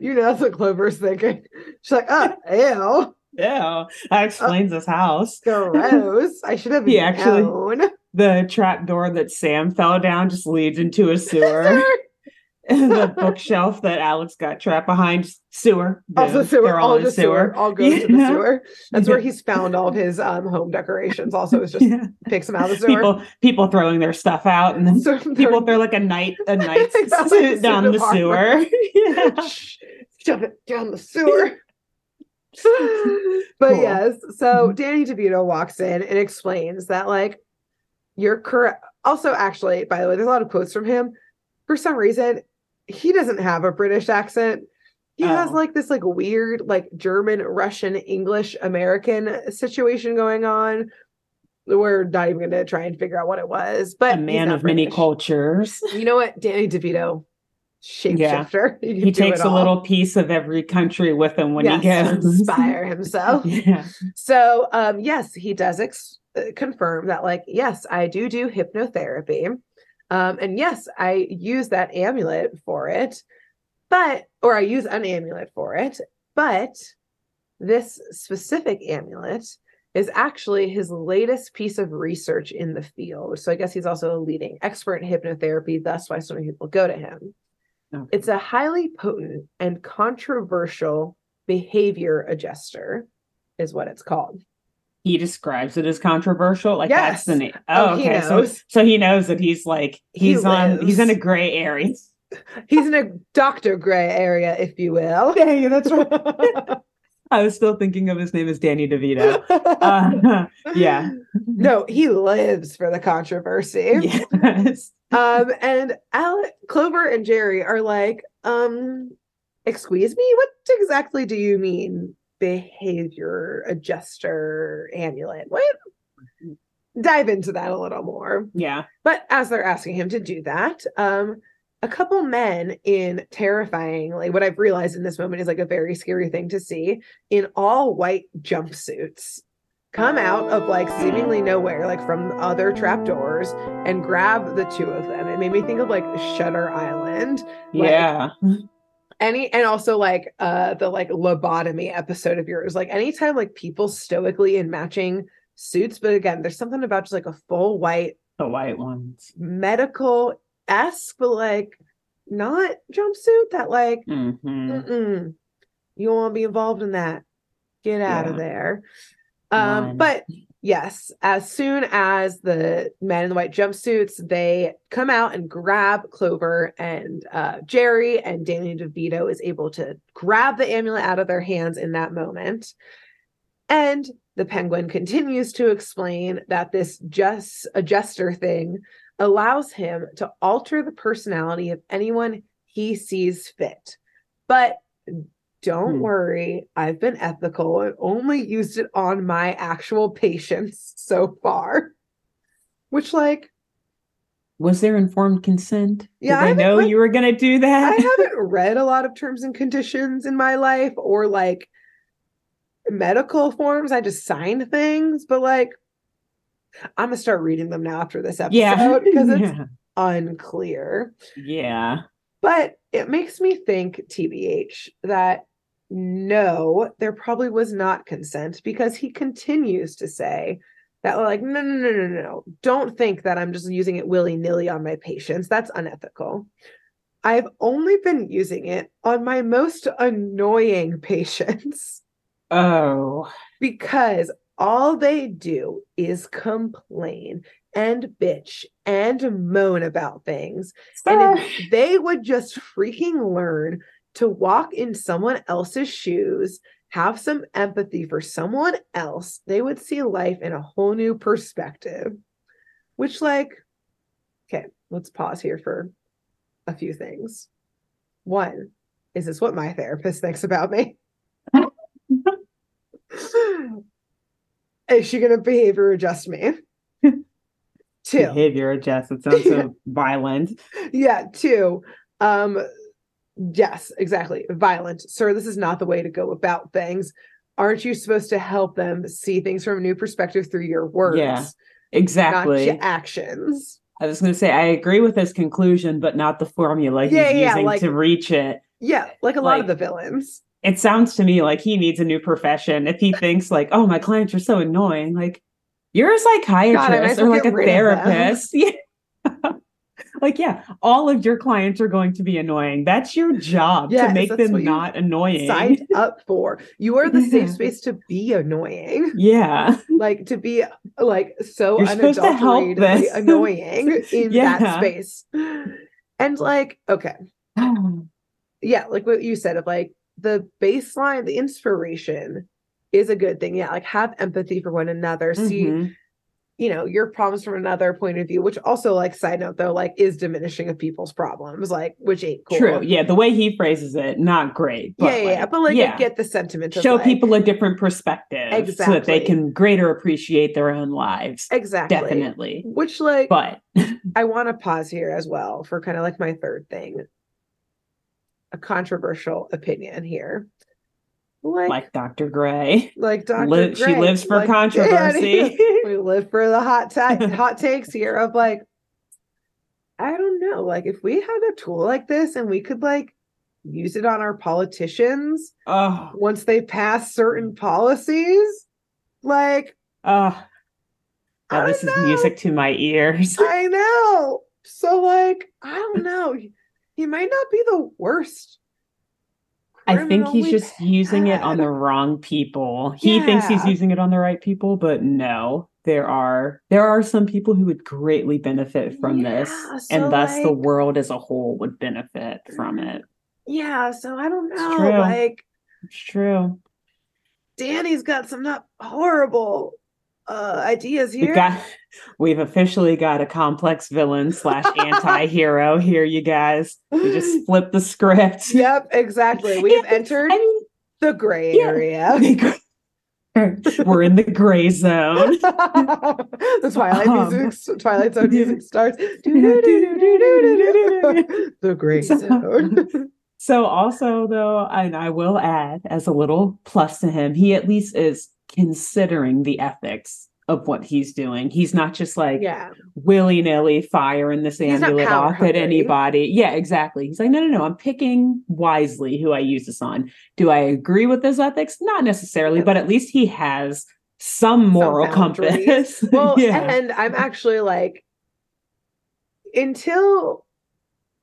you know that's what Clover's thinking. She's like, oh, ew, yeah, that explains this house. gross. I should have He actually- known. The trap door that Sam fell down just leads into a sewer. the bookshelf that Alex got trapped behind, sewer. also sewer, They're all all in just sewer. All goes to the sewer. That's where he's found all of his um home decorations. Also, is just Yeah. picks them out of the sewer. People, people throwing their stuff out, and then So people throw like a night, a night Exactly, down the sewer. yeah. Shove it down the sewer. but Cool. yes, so Mhm. Danny DeVito walks in and explains that like You're correct. Also, actually, by the way, there's a lot of quotes from him. For some reason, he doesn't have a British accent. He has Oh. like this like weird like German, Russian, English, American situation going on. We're not even going to try and figure out what it was, but a man of many cultures. You know what, Danny DeVito, shapeshifter. He, He takes a all. little piece of every country with him when yes, he goes. inspire himself. yeah. So, um, yes, he does ex- uh, confirm that, like, yes, I do do hypnotherapy. Um, and yes, I use that amulet for it, but, or I use an amulet for it, but this specific amulet is actually his latest piece of research in the field. So I guess he's also a leading expert in hypnotherapy. That's why so many people go to him. Okay. It's a highly potent and controversial behavior adjuster, is what it's called. he describes it as controversial. Like Yes. that's the name. Oh, Oh, okay. So, so he knows that he's like He he's on he's in a gray area. He's in a Dr. Gray area, if you will. Yeah, that's right. I was still thinking of his name as Danny DeVito. Uh, yeah. no, he lives for the controversy. yes. Um, and Alec, Clover, and Jerry are like, um, excuse me, what exactly do you mean behavior adjuster amulet? What? Dive into that a little more. Yeah. But as they're asking him to do that, um, a couple men in terrifyingly, what I've realized in this moment is like a very scary thing to see in all white jumpsuits come out of like seemingly nowhere, like from other trapdoors, and grab the two of them. It made me think of like Shutter Island. Like, Yeah. any and also like uh the like lobotomy episode of yours like anytime like people stoically in matching suits but again there's something about just like a full white The white ones. medical esque but like not jumpsuit that like hmm mm-mm, you don't want to be involved in that get out Yeah. of there um but yes as soon as the men in the white jumpsuits they come out and grab clover and uh jerry and danny devito is able to grab the amulet out of their hands in that moment. And the penguin continues to explain that this just adjuster thing allows him to alter the personality of anyone he sees fit. But don't Hmm. worry, I've been ethical and only used it on my actual patients so far. Which, like, Was there informed consent? Yeah, I Did haven't, know you were gonna do that. I haven't read a lot of terms and conditions in my life or like medical forms. I just signed things, but like, I'm gonna start reading them now after this episode yeah. because it's yeah. unclear. Yeah. But it makes me think, TBH, that no, there probably was not consent because he continues to say that, like, no, no, no, no, no. Don't think that I'm just using it willy nilly on my patients. That's unethical. I've only been using it on my most annoying patients Oh. because all they do is complain and bitch and moan about things. And if they would just freaking learn to walk in someone else's shoes, have some empathy for someone else, they would see life in a whole new perspective. Which, like, okay, let's pause here for a few things. One, is this what my therapist thinks about me? is she going to behavior adjust me? Two, Behavior adjust. It sounds so violent. yeah two um yes exactly violent sir this is not the way to go about things aren't you supposed to help them see things from a new perspective through your words Yeah, not Exactly. your actions I was going to say I agree with his conclusion, but not the formula he's Yeah, yeah, using like- to reach it. yeah like a lot Like- of the villains It sounds to me like he needs a new profession. If he thinks like, "Oh, my clients are so annoying," like you're a psychiatrist as or like a rid of them. therapist. Yeah. Like yeah, all of your clients are going to be annoying. That's your job Yes, to make them not annoying. signed up for you are the safe space to be annoying Yeah. like to be like so You're supposed to help unadulteratedly annoying in Yeah. that space and like okay yeah, like what you said of like the baseline, the inspiration is a good thing. Yeah, like have empathy for one another. See, Mhm. You know your problems from another point of view which also like side note though like is diminishing of people's problems like which ain't cool True. Yeah. The way he phrases it, not great. yeah yeah, yeah but like I get the sentiment of show like, people a different perspective exactly. so that they can greater appreciate their own lives. exactly Definitely. which like But I want to pause here as well for kind of like my third thing. A controversial opinion here. Like like Dr. Gray, like Dr. li- she lives for like, controversy. we live for the hot ta- hot takes here of like I don't know, like if we had a tool like this and we could like use it on our politicians oh, once they pass certain policies, like oh. This is music to my ears. I know. So like, I don't know. He might not be the worst. I think he's just using it on the wrong people. He thinks he's using it on the right people, but no. There are there are some people who would greatly benefit from this, Yeah, and so, thus the world as a whole would benefit from mm, it. Yeah, so I don't It's know. true. Like It's true. Danny's got some not horrible uh ideas here. We've got we've officially got a complex villain slash anti-hero here, you guys. We just flipped the script. Yep, exactly. We have entered I mean, the gray Yeah. area. we're in the gray zone. the Twilight Um, music, Twilight Zone music starts. the gray So- zone. So also though, and I will add as a little plus to him, he at least is considering the ethics of what he's doing. He's not just like yeah, willy-nilly firing this He's amulet off hungry. at anybody. Yeah, exactly. He's like, no, no, no, I'm picking wisely who I use this on. Do I agree with his ethics? Not necessarily, but at least he has some moral boundaries. compass. well, yeah. and I'm actually like, until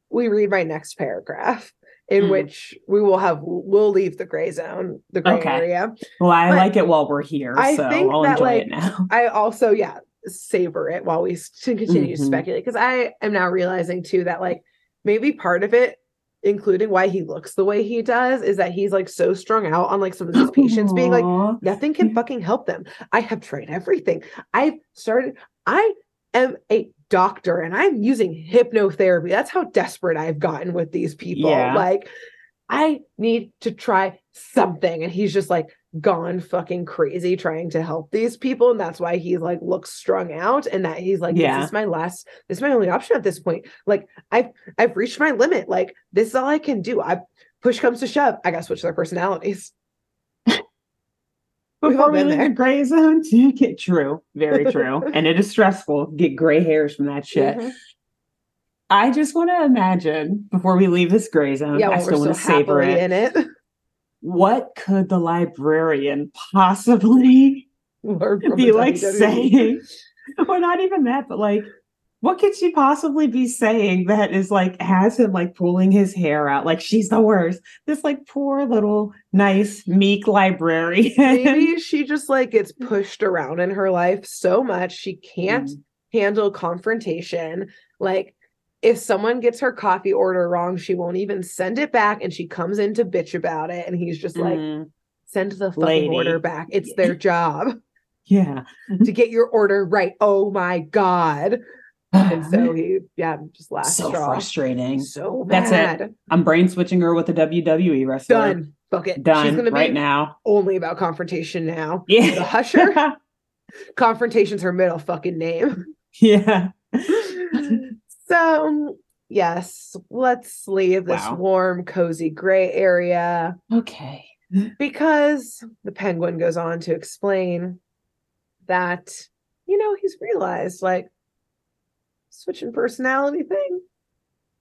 we read my next paragraph, in Mm. which we will have we'll leave the gray zone, the gray Okay. area. well, I but like it while we're here, I so think I'll that, enjoy like, it now. I also, yeah, savor it while we to continue to Mhm. speculate because I am now realizing too that like maybe part of it, including why he looks the way he does, is that he's like so strung out on like some of these patients being like, nothing can fucking help them. I have tried everything. I've started, I am a doctor and I'm using hypnotherapy. That's how desperate I've gotten with these people. Yeah. Like, I need to try something. And he's just like gone fucking crazy trying to help these people. And that's why he like looks strung out and that he's like, Yeah. this is my last, this is my only option at this point. Like I've I've reached my limit. Like this is all I can do. I push comes to shove. I gotta switch their personalities. Before we leave the gray zone, to get true, very true, and it is stressful. Get gray hairs from that shit. Mhm. I just want to imagine before we leave this gray zone. Yeah, I still want to savor it. in it. What could the librarian possibly be like WWE. saying? or not even that, but like, what could she possibly be saying that is like has him like pulling his hair out? Like she's the worst. This like poor little nice meek librarian. Maybe she just like gets pushed around in her life so much she can't Mm. handle confrontation. Like if someone gets her coffee order wrong, she won't even send it back and she comes in to bitch about it. And he's just like, Mm, send the fucking Lady. order back. It's their job yeah. to get your order right. Oh my God. And so uh-huh. he, yeah, just last so straw. frustrating. So That's it. I'm brain switching her with a WWE wrestler. Done. Fuck it. She's Done gonna right be now. only about confrontation now. Yeah. The Husher? Confrontation's her middle fucking name. yeah. so yes, let's leave this Wow. warm, cozy gray area Okay. because the penguin goes on to explain that, you know, he's realized like switching personality thing,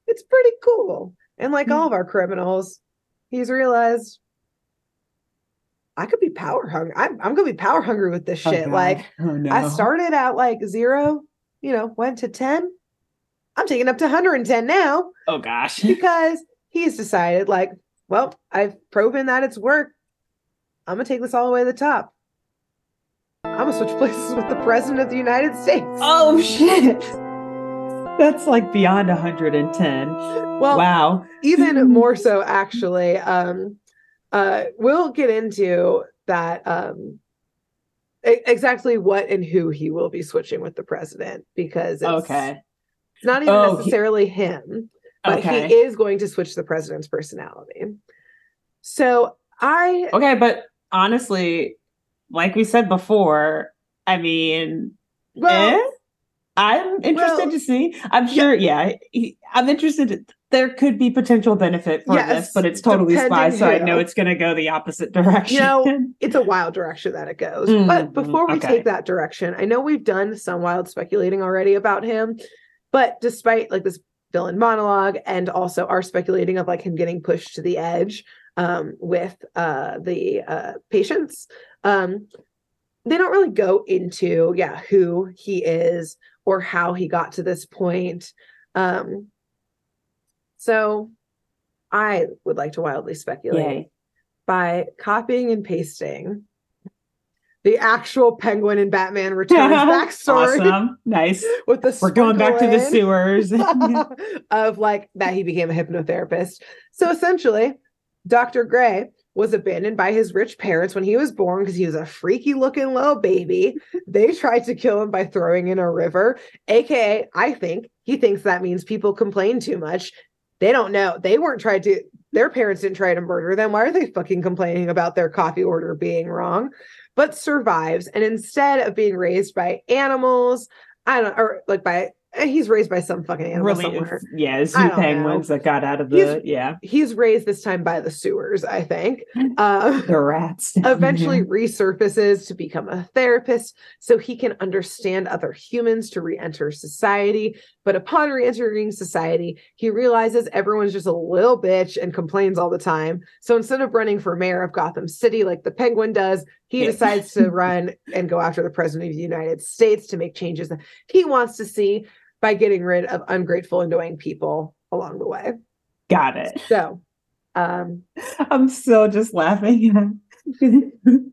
it's pretty cool. And like all hmm. of our criminals, he's realized I could be power hungry. I'm, I'm gonna be power hungry with this Oh, shit. God. like oh, no. I started at like zero, you know, went to 10. I'm taking up to 110 now Oh gosh. because he's decided, like, well, I've proven that it's worked. I'm going to take this all the way to the top. I'm going to switch places with the president of the United States. Oh shit. That's like beyond 110. well, wow. even more so, actually. Um, uh, we'll get into that um, e- exactly what and who he will be switching with the president because it's, Okay. it's not even Oh, he- necessarily him, but Okay. he is going to switch the president's personality. So I Okay, but honestly, like we said before, I mean, well eh? I'm interested well, to see. I'm sure, yeah, he- I'm interested. There could be potential benefit for Yes, this, but it's totally spy, so I know it's going to go the opposite direction. you know it's a wild direction that it goes. But Mhm, before we okay. take that direction, I know we've done some wild speculating already about him, but despite like this villain monologue and also our speculating of like him getting pushed to the edge um, with uh, the uh, patients, um, they don't really go into yeah who he is or how he got to this point. Um, so I would like to wildly speculate Yay. by copying and pasting the actual Penguin and Batman Returns backstory awesome, nice. with the We're going back to the sewers. of like that he became a hypnotherapist. So essentially, Dr. Gray was abandoned by his rich parents when he was born because he was a freaky looking little baby. They tried to kill him by throwing in a river, aka I think he thinks that means people complain too much. They don't know. They weren't tried to their parents didn't try to murder them. Why are they fucking complaining about their coffee order being wrong? But survives and instead of being raised by animals, I don't or like by he's raised by some fucking animal really, somewhere. yeah, zoo penguins that got out of the He's- yeah He's raised this time by the sewers, I think. Uh, the rats. eventually resurfaces to become a therapist so he can understand other humans to re-enter society but upon re-entering society he realizes everyone's just a little bitch and complains all the time so instead of running for mayor of gotham city like the penguin does he Yeah. decides to run and go after the president of the united states to make changes that he wants to see by getting rid of ungrateful annoying people along the way got it. so um I'm still just laughing.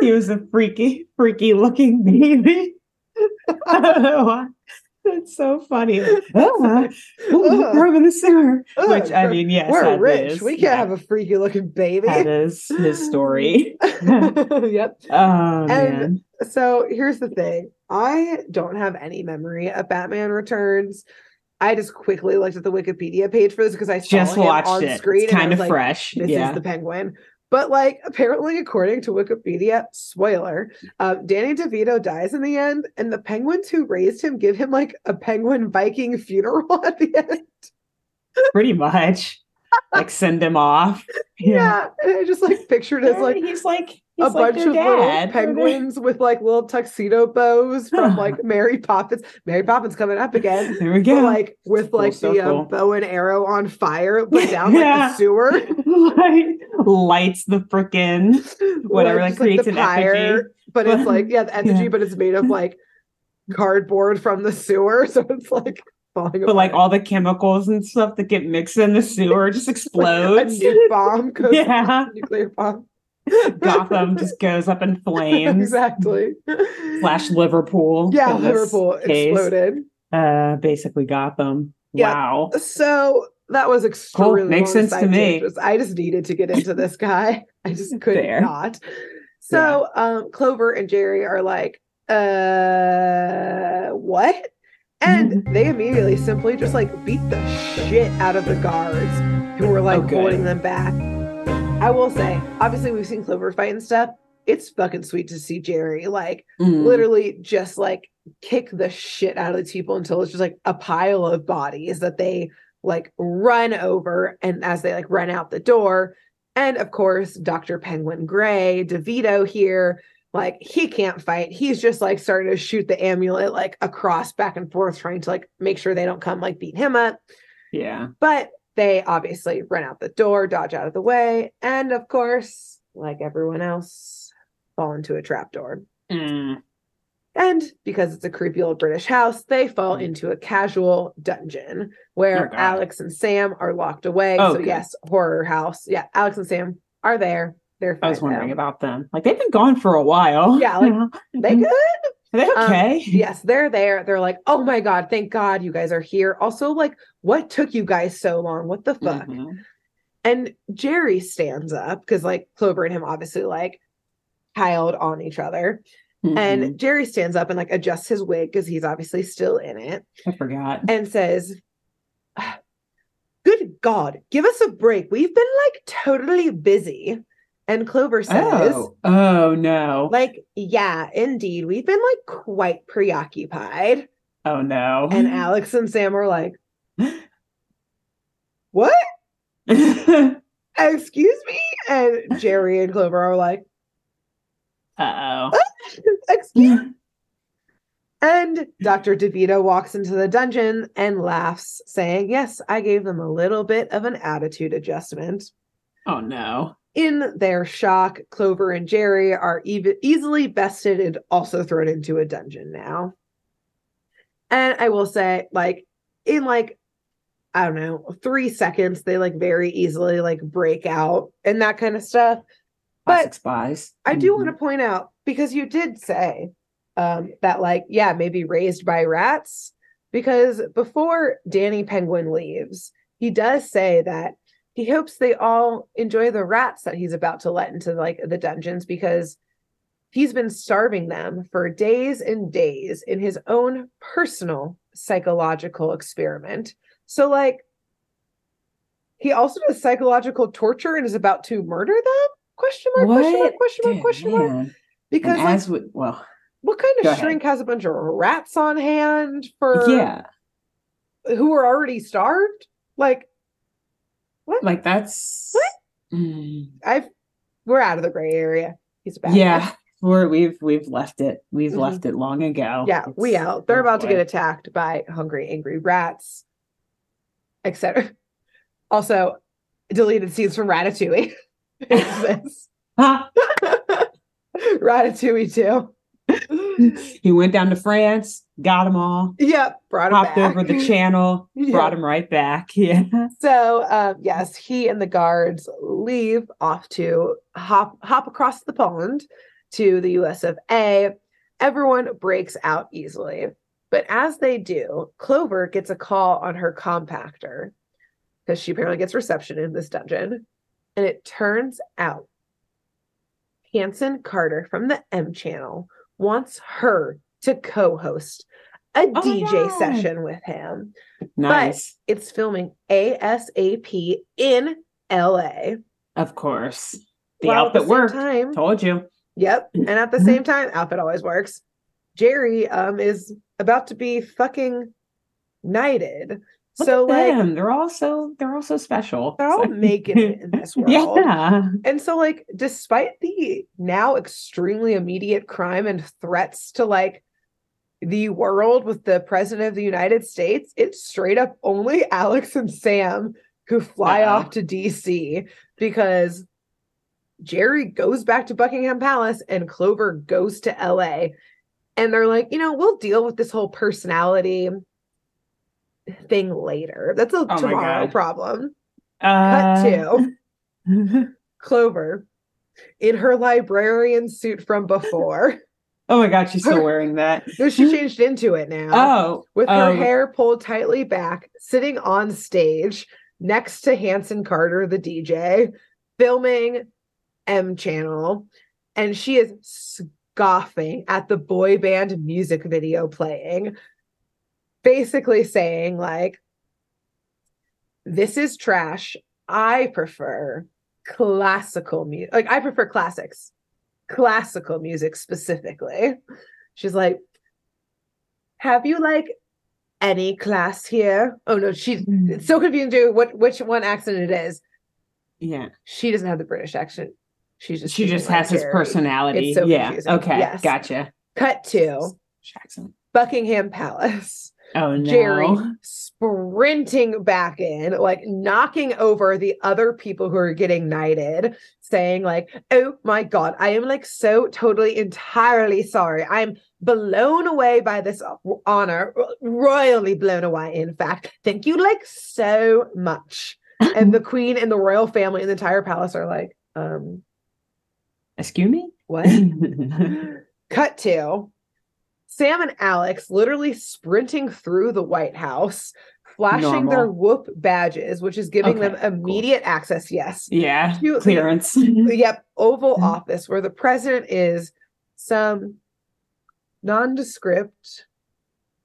he was a freaky, freaky looking baby. I don't know why. That's so funny. Ah, ooh, throw him in the sewer. Which I mean, yes, we're rich. is- we can't yeah, have a freaky looking baby. that is his story. yep. Oh man. So here's the thing. I don't have any memory of Batman Returns. I just quickly looked at the Wikipedia page for this because I saw Just watched on it. screen It's kind of like, fresh. This yeah. is the penguin. But like apparently, according to Wikipedia, spoiler, um, Danny DeVito dies in the end, and the penguins who raised him give him like a penguin Viking funeral at the end. Pretty much. like send him off. Yeah, and I just like pictured as like he's like he's a like bunch their of little penguins with like little tuxedo bows from like Mary Poppins. Mary Poppins coming up again. There we But, go. like with Full like the circle. um, bow and arrow on fire, but down like the sewer. like lights the frickin' whatever Like, that like, creates the an effigy. But it's like, yeah, the effigy, Yeah. but it's made of like cardboard from the sewer. So it's like falling But like all the chemicals and stuff that get mixed in the sewer just a explodes. nuke bomb goes Yeah. nuclear bomb. Gotham just goes up in flames. exactly. Slash Liverpool. Yeah, Liverpool case. exploded. Uh basically Gotham. Yeah. Wow. So that was extremely Makes sense to me. I just needed to get into this guy. I just could Fair. not. So um Clover and Jerry are like, uh what? And they immediately simply just like beat the shit out of the guards who were like Oh, holding them back. I will say, obviously we've seen Clover fight and stuff. It's fucking sweet to see Jerry like Mm. literally just like kick the shit out of these people until it's just like a pile of bodies that they like run over and as they like run out the door and of course dr penguin gray devito here like he can't fight he's just like starting to shoot the amulet like across back and forth trying to like make sure they don't come like beat him up Yeah. but they obviously run out the door dodge out of the way and of course like everyone else fall into a trapdoor Mm. and because it's a creepy old British house, they fall Mm. into a casual dungeon where Oh, Alex and Sam are locked away. Oh, so, good. yes, horror house. Yeah, Alex and Sam are there. They're I was wondering now. about them. Like they've been gone for a while. Yeah, like, They good? Are they Um, okay? yes, they're there. They're like, oh my God, thank God you guys are here. Also, like, what took you guys so long? What the fuck? Mhm. And Jerry stands up because, like, Clover and him obviously, like, piled on each other. Mhm. And Jerry stands up and like adjusts his wig because he's obviously still in it I forgot. and says, Good God, give us a break. We've been like totally busy. And Clover says, Oh, oh no. like, yeah, indeed. We've been like quite preoccupied. Oh no. And Alex and Sam are like, What? Excuse me? And Jerry and Clover are like, Uh oh. Excuse oh. And Dr. DeVito walks into the dungeon and laughs, saying, Yes, I gave them a little bit of an attitude adjustment. oh no. In their shock, Clover and Jerry are ev- easily bested and also thrown into a dungeon now. And I will say, like, in like, I don't know, three seconds, they like very easily like break out and that kind of stuff. Classic But spies. I do Mhm. want to point out because you did say um, that, like, yeah, maybe raised by rats. Because before Danny Penguin leaves, he does say that he hopes they all enjoy the rats that he's about to let into like the dungeons because he's been starving them for days and days in his own personal psychological experiment. So, like, he also does psychological torture and is about to murder them? Question mark, question mark, question mark, Damn, question mark. man. Because and like, we, well, what kind of ahead. shrink has a bunch of rats on hand for yeah, who are already starved? Like, like that's What? Mm, I've we're out of the gray area. He's back. yeah. We're we've we've left it. We've Mhm. left it long ago. Yeah, we out. They're oh, about to get attacked by hungry, angry rats, etc. Also, deleted scenes from Ratatouille. It's Ratatouille too. he went down to France, got them all, yep, brought him hopped back. over the channel, Yeah. brought him right back. Yeah. So um, yes, he and the guards leave off to hop hop across the pond to the US of A. Everyone breaks out easily. But as they do, Clover gets a call on her Compowder because she apparently gets reception in this dungeon. And it turns out Hanson Carter from the M channel wants her to co-host a Oh DJ session with him Nice. it's filming ASAP in LA. of course. The While outfit same worked. Time, Told you. yep. And at the same time, outfit always works. Jerry um is about to be fucking knighted. Look so like them. they're all so they're all so special. they're all making it in this world. Yeah. And so like despite the now extremely immediate crime and threats to like the world with the president of the United States, it's straight up only Alex and Sam who fly Uh-oh. off to DC because Jerry goes back to Buckingham Palace and Clover goes to LA. And they're like, you know, we'll deal with this whole personality thing later. That's a Oh tomorrow problem. Uh, Cut to Clover in her librarian suit from before. oh my god, she's still wearing that. No, she changed into it now. Oh, with her oh, hair pulled tightly back, sitting on stage next to Hanson Carter, the DJ, filming M Channel. And she is scoffing at the boy band music video playing, basically saying, like, this is trash. I prefer classical music. Like, I prefer classics, classical music specifically. She's like, have you like any class here? Oh no, she's it's mm. so confusing to what which one accent it is. yeah. She doesn't have the British accent. She's just She just like has his personality. So yeah. confusing. Okay. Yes. Gotcha. Cut to Jackson. Buckingham Palace. Oh no. Jerry sprinting back in, like knocking over the other people who are getting knighted, saying, like, oh my god, I am like so totally entirely sorry. I'm blown away by this honor, royally blown away, in fact. Thank you like so much. And the queen and the royal family and the entire palace are like, um, Excuse me? what? Cut to Sam and Alex literally sprinting through the White House, flashing their WOOHP badges, which is giving them Okay, cool. immediate access. Yes. yeah. To Clearance. Yep. Oval Mhm. office where the president is some nondescript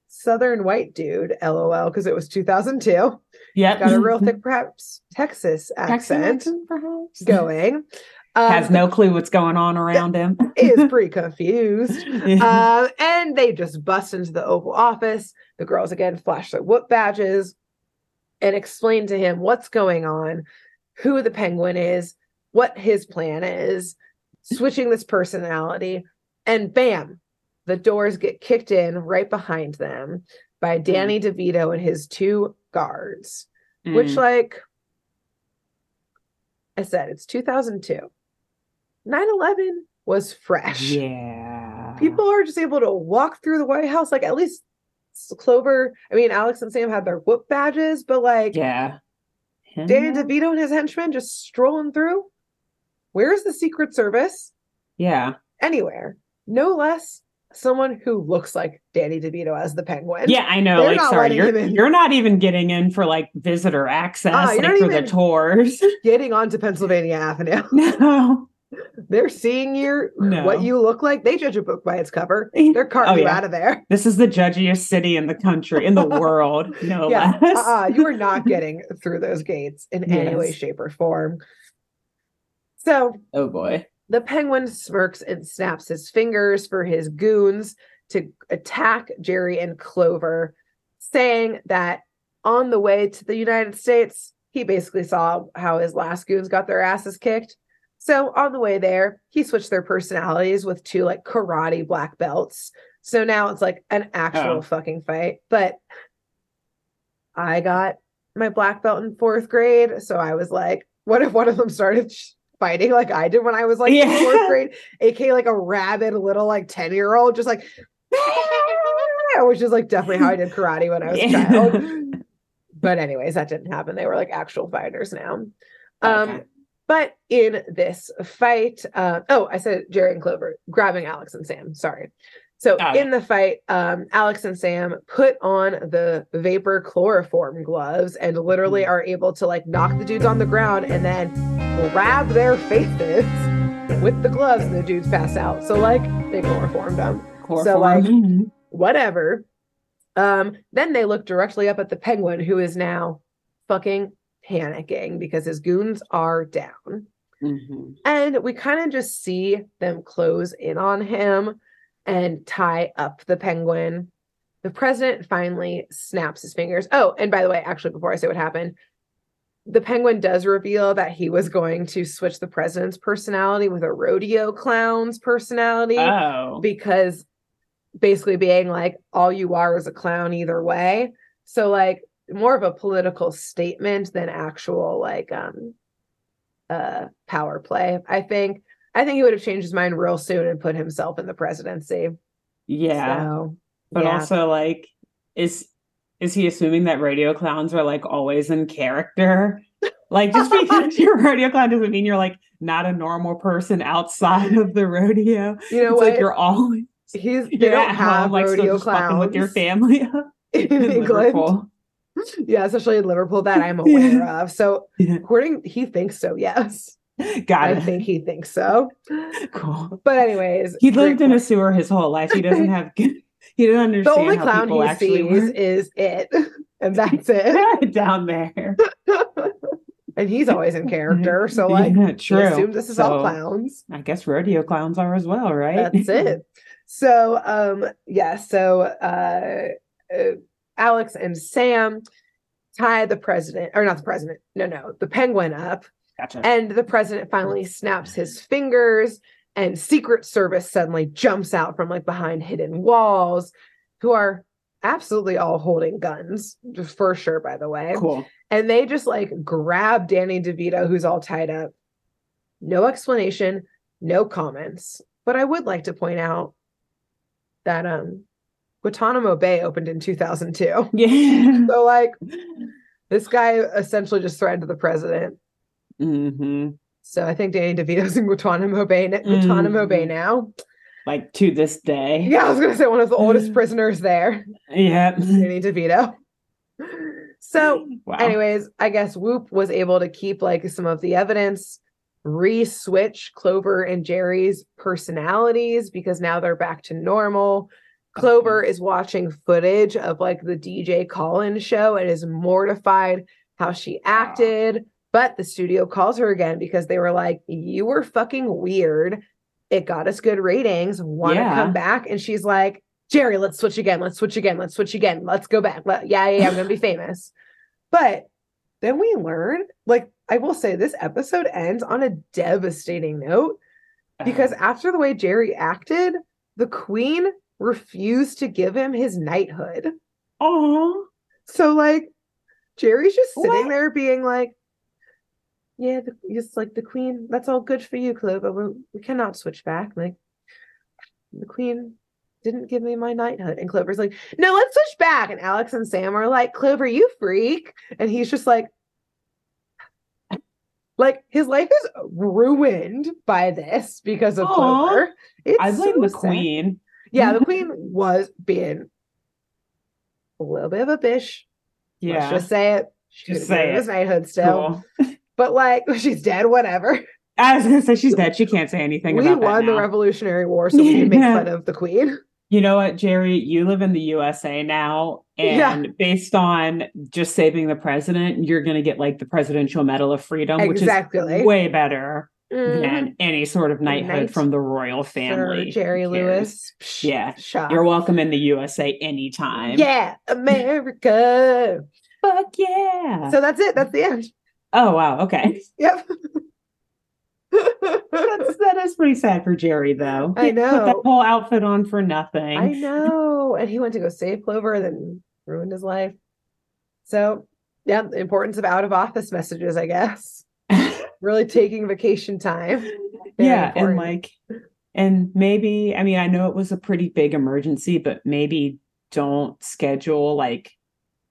southern white dude, lol, because it was 2002. Yeah. Got a real thick, perhaps Texas accent accent, perhaps. going. Um, Has no clue what's going on around him. is pretty confused. Um, and they just bust into the Oval Office. The girls again flash their WOOHP badges and explain to him what's going on, who the penguin is, what his plan is, switching this personality, and bam, the doors get kicked in right behind them by Danny DeVito and his two guards, which, Mm. like I said, it's 2002. 9 11 was fresh yeah. people are just able to walk through the White House. Like at least Clover, I mean, Alex and Sam had their WOOHP badges, but like Yeah. Now? DeVito and his henchmen just strolling through. Where's the Secret Service? Yeah. Anywhere. No less someone who looks like Danny DeVito as the penguin. Yeah, I know. They're like, sorry, you're you're not even getting in for like visitor access, ah, you're like for the tours. Getting onto Pennsylvania Avenue. no. They're seeing your No. what you look like. They judge a book by its cover. They're carting Oh, you out of there. This is the judgiest city in the country, in the world, no yeah, less. uh-uh, you are not getting through those gates in any way, shape, or form. So Oh boy. the penguin smirks and snaps his fingers for his goons to attack Jerry and Clover, saying that on the way to the United States, he basically saw how his last goons got their asses kicked. So on the way there, he switched their personalities with two like karate black belts. So now it's like an actual Oh. fucking fight. But I got my black belt in fourth grade. So I was like, what if one of them started fighting like I did when I was like in Yeah. fourth grade? AK like a rabid little like 10 year old, just like, which is like definitely how I did karate when I was a child. But anyways, that didn't happen. They were like actual fighters now. Um, Okay. But in this fight, uh, oh, I said Jerry and Clover grabbing Alex and Sam. Sorry. So Oh, in the fight, um, Alex and Sam put on the vapor chloroform gloves and literally Mm-hmm. are able to like knock the dudes on the ground and then grab their faces with the gloves, and the dudes pass out. So like they chloroformed them so, like, whatever. Um, then they look directly up at the penguin, who is now fucking panicking because his goons are down. Mhm. And we kind of just see them close in on him and tie up the penguin. The president finally snaps his fingers. Oh, and by the way, actually, before I say what happened, the penguin does reveal that he was going to switch the president's personality with a rodeo clown's personality Oh. because basically being like all you are is a clown either way so like more of a political statement than actual like um uh power play i think i think he would have changed his mind real soon and put himself in the presidency Yeah. so, but yeah. also like is is he assuming that radio clowns are like always in character? Like just because you're a rodeo clown doesn't mean you're like not a normal person outside of the rodeo. you know it's what like you're always he's they you're don't have home, like rodeo just fucking clowns with your family in england Liverpool. yeah especially in liverpool that i'm aware of so Yeah. according he thinks so yes Got i it. think he thinks so cool. but anyways He lived in a sewer his whole life. He doesn't have he didn't understand. the only clown he sees work is it and that's it down there. and he's always in character so like Yeah, true. assume this is all clowns I guess rodeo clowns are as well, right? that's it so um yeah so uh, uh alex and sam tie the president or not the president no no the penguin up Gotcha. and the president finally snaps his fingers and secret service suddenly jumps out from like behind hidden walls who are absolutely all holding guns for sure by the way cool. and they just like grab danny devito who's all tied up no explanation no comments but i would like to point out that um guantanamo bay opened in 2002 Yeah. so like this guy essentially just threatened the president hmm so I think Danny DeVito's in Guantanamo Bay, Guantanamo Bay Mhm. now. Like to this day. Yeah, I was gonna say one of the oldest prisoners there, Yeah. Danny DeVito. So, wow. anyways, I guess WOOHP was able to keep like some of the evidence, re-switch Clover and Jerry's personalities because now they're back to normal. Clover mm-hmm. is watching footage of like the DJ call-in show and is mortified how she acted. But the studio calls her again because they were like, "You were fucking weird. It got us good ratings. Want to Yeah. come back?" And she's like, "Jerry, let's switch again. Let's switch again. Let's switch again. Let's go back. Let- yeah, yeah, yeah, I'm gonna be famous." But then we learn, like, I will say, this episode ends on a devastating note because uh-huh. after the way Jerry acted, the queen refused to give him his knighthood. oh, So like Jerry's just sitting What? there being like, Yeah, the, it's like the queen, that's all good for you, Clover. We, we cannot switch back. Like the queen didn't give me my knighthood. And Clover's like, No, let's switch back. And Alex and Sam are like, Clover, you freak. And he's just like, like his life is ruined by this because of Aw. Clover. It's I blame so the sad. queen. Yeah, the mm-hmm. queen was being a little bit of a bitch. Yeah, Let's just say it. She Just say it. his knighthood still. Cool. But like she's dead, whatever. I was gonna say she's dead. She can't say anything We about that won the. Revolutionary War, so we can make fun of the queen. You know what, Jerry? You live in the USA now, Yeah. and based on just saving the president, you're going to get like the Presidential Medal of Freedom, which is way better Mhm. than any sort of knighthood Knight from the royal Sir family. Jerry cares? Lewis. Yeah. You're welcome in the USA anytime. Yeah, America. Fuck yeah. So that's it. That's the end. oh wow. Okay. Yep. That's that is pretty sad for Jerry though. I He Put that whole outfit on for nothing. I know. And he went to go save Clover, then ruined his life. So, yeah, the importance of out of office messages, I guess. Really taking vacation time. Very yeah and like and maybe i mean i know it was a pretty big emergency but maybe don't schedule like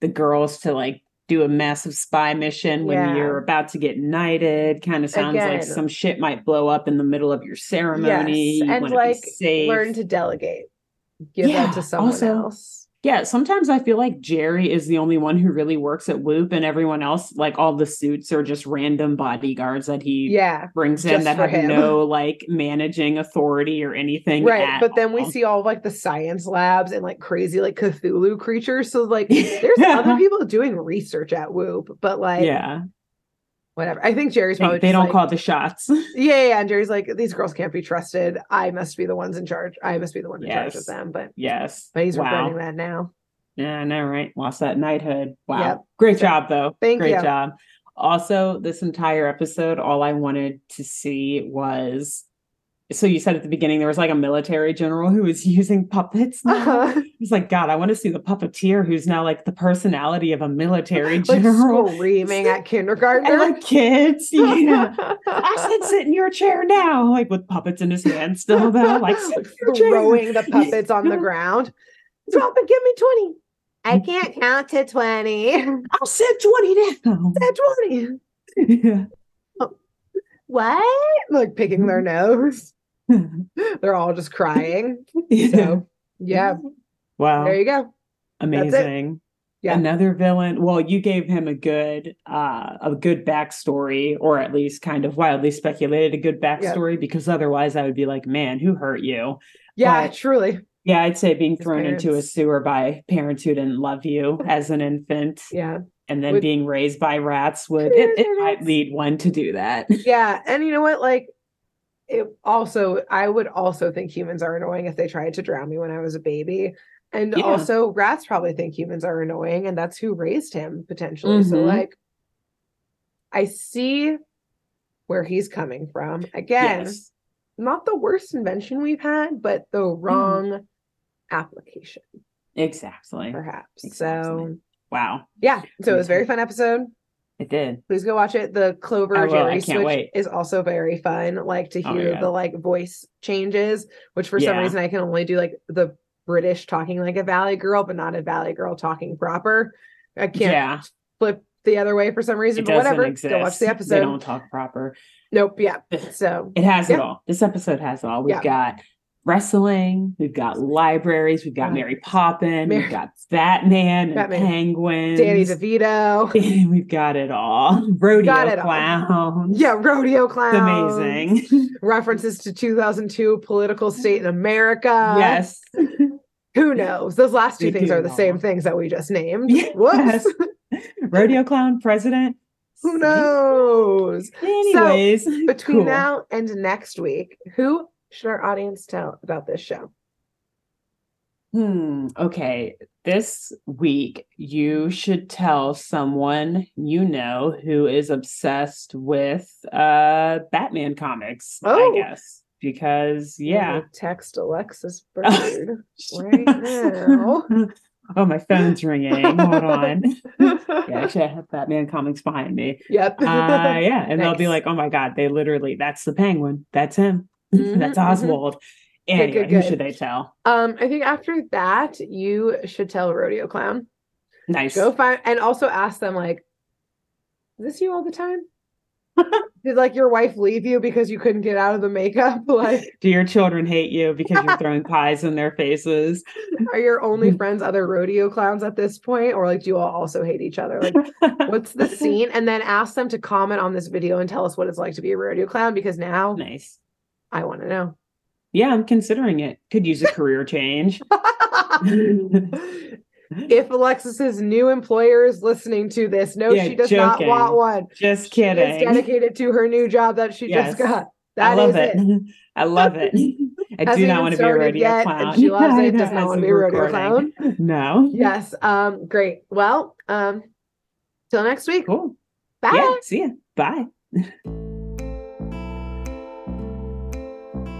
the girls to like do a massive spy mission when Yeah. you're about to get knighted kind of sounds Again. like some shit might blow up in the middle of your ceremony Yes, You and like learn to delegate. Give Yeah, that to someone also, else. Yeah sometimes i feel like jerry is the only one who really works at WOOHP and everyone else like all the suits are just random bodyguards that he Yeah. brings in that have him. no like managing authority or anything Right. But then we see all like the science labs and like crazy like Cthulhu creatures. So like there's other people doing research at WOOHP, but like yeah whatever. I think Jerry's probably they don't like, call the shots Yeah, yeah. And Jerry's like, these girls can't be trusted. I must be the ones in charge. I must be the one in charge of them. But yes but he's wow regretting that now. yeah i know right lost that knighthood wow Yep. great So, job though thank great you. Great job also this entire episode all i wanted to see was so you said at the beginning there was like a military general who was using puppets. Uh-huh. It's like God, I want to see the puppeteer who's now like the personality of a military like general. screaming at kindergarten. and like kids, yeah. I said, sit in your chair now, like with puppets in his hand still, though. Like, sit in your chair. throwing the puppets on the ground. Drop and give me 20. I can't count to 20. I'll sit 20 now. Said 20. Yeah. What? Like picking their nose. They're all just crying. So, yeah, wow. there you go. Amazing. Yeah. Another villain. Well, you gave him a good uh a good backstory, or at least kind of wildly speculated a good backstory, because otherwise I would be like, man, who hurt you? Yeah, But- truly. Yeah, I'd say being His thrown into a sewer by parents who didn't love you as an infant Yeah. and then Would- being raised by rats would it, it might lead one to do that. Yeah. And you know what? Like, it also, I would also think humans are annoying if they tried to drown me when I was a baby. And Yeah. also, rats probably think humans are annoying, and that's who raised him potentially. So, Mhm. like, I see where he's coming from. Again, Yes. not the worst invention we've had, but the wrong application, Exactly. perhaps. Exactly. So, Wow. yeah. So, it was a very fun episode. It did. Please go watch it. The Clover I will. I Jerry can't switch wait. is also very fun. Like to Oh, hear yeah. the like voice changes, which for some reason I can only do like the British talking like a Valley girl, but not a Valley girl talking proper. I can't Yeah. flip the other way for some reason, It but whatever. exist. Go watch the episode. They don't talk proper. Nope. Yeah. So It has it all. This episode has it all. We've Yeah. got wrestling, we've got libraries, we've got Mary Poppin, Mary- we've got Batman and Penguin. Danny DeVito. we've got it all. Rodeo Got it all. Yeah, rodeo clown. amazing. References to 2002 political state in America. yes. Who knows? Those last two We things are the same things that we just named. Yes. Whoops. Rodeo clown president. Who knows? Anyways, Between cool. now and next week, who should our audience tell about this show? Hmm. Okay. This week, you should tell someone you know who is obsessed with uh Batman comics, Oh. I guess. Because yeah. Text Alexis Bird right now. oh, my phone's ringing. Hold on. Yeah, actually, I have Batman comics behind me. Yep. Uh, yeah, and they'll be like, "Oh my god, they literally that's the Penguin. That's him. Mhm, that's mhm. Oswald." Anyway, good, who good. should they tell? Um, I think after that, you should tell Rodeo Clown. Nice. Go find and also ask them like, is this you all the time? Did like your wife leave you because you couldn't get out of the makeup? Like, Do your children hate you because you're throwing pies in their faces? are your only friends other rodeo clowns at this point? Or like do you all also hate each other? Like, what's the scene? And then ask them to comment on this video and tell us what it's like to be a rodeo clown because now Nice. I want to know. Yeah, I'm considering it. Could use a career change. if Alexis's new employer is listening to this, no, Yeah, she does not want one. Just She kidding. dedicated to her new job that she Yes. just got. I love is it. it. I love it. I do not want to be a rodeo yet, clown. She loves it. Does not want to be a rodeo clown. No. Yes. Um, great. Well, um, till next week. Cool. Bye. Yeah. See ya. Bye.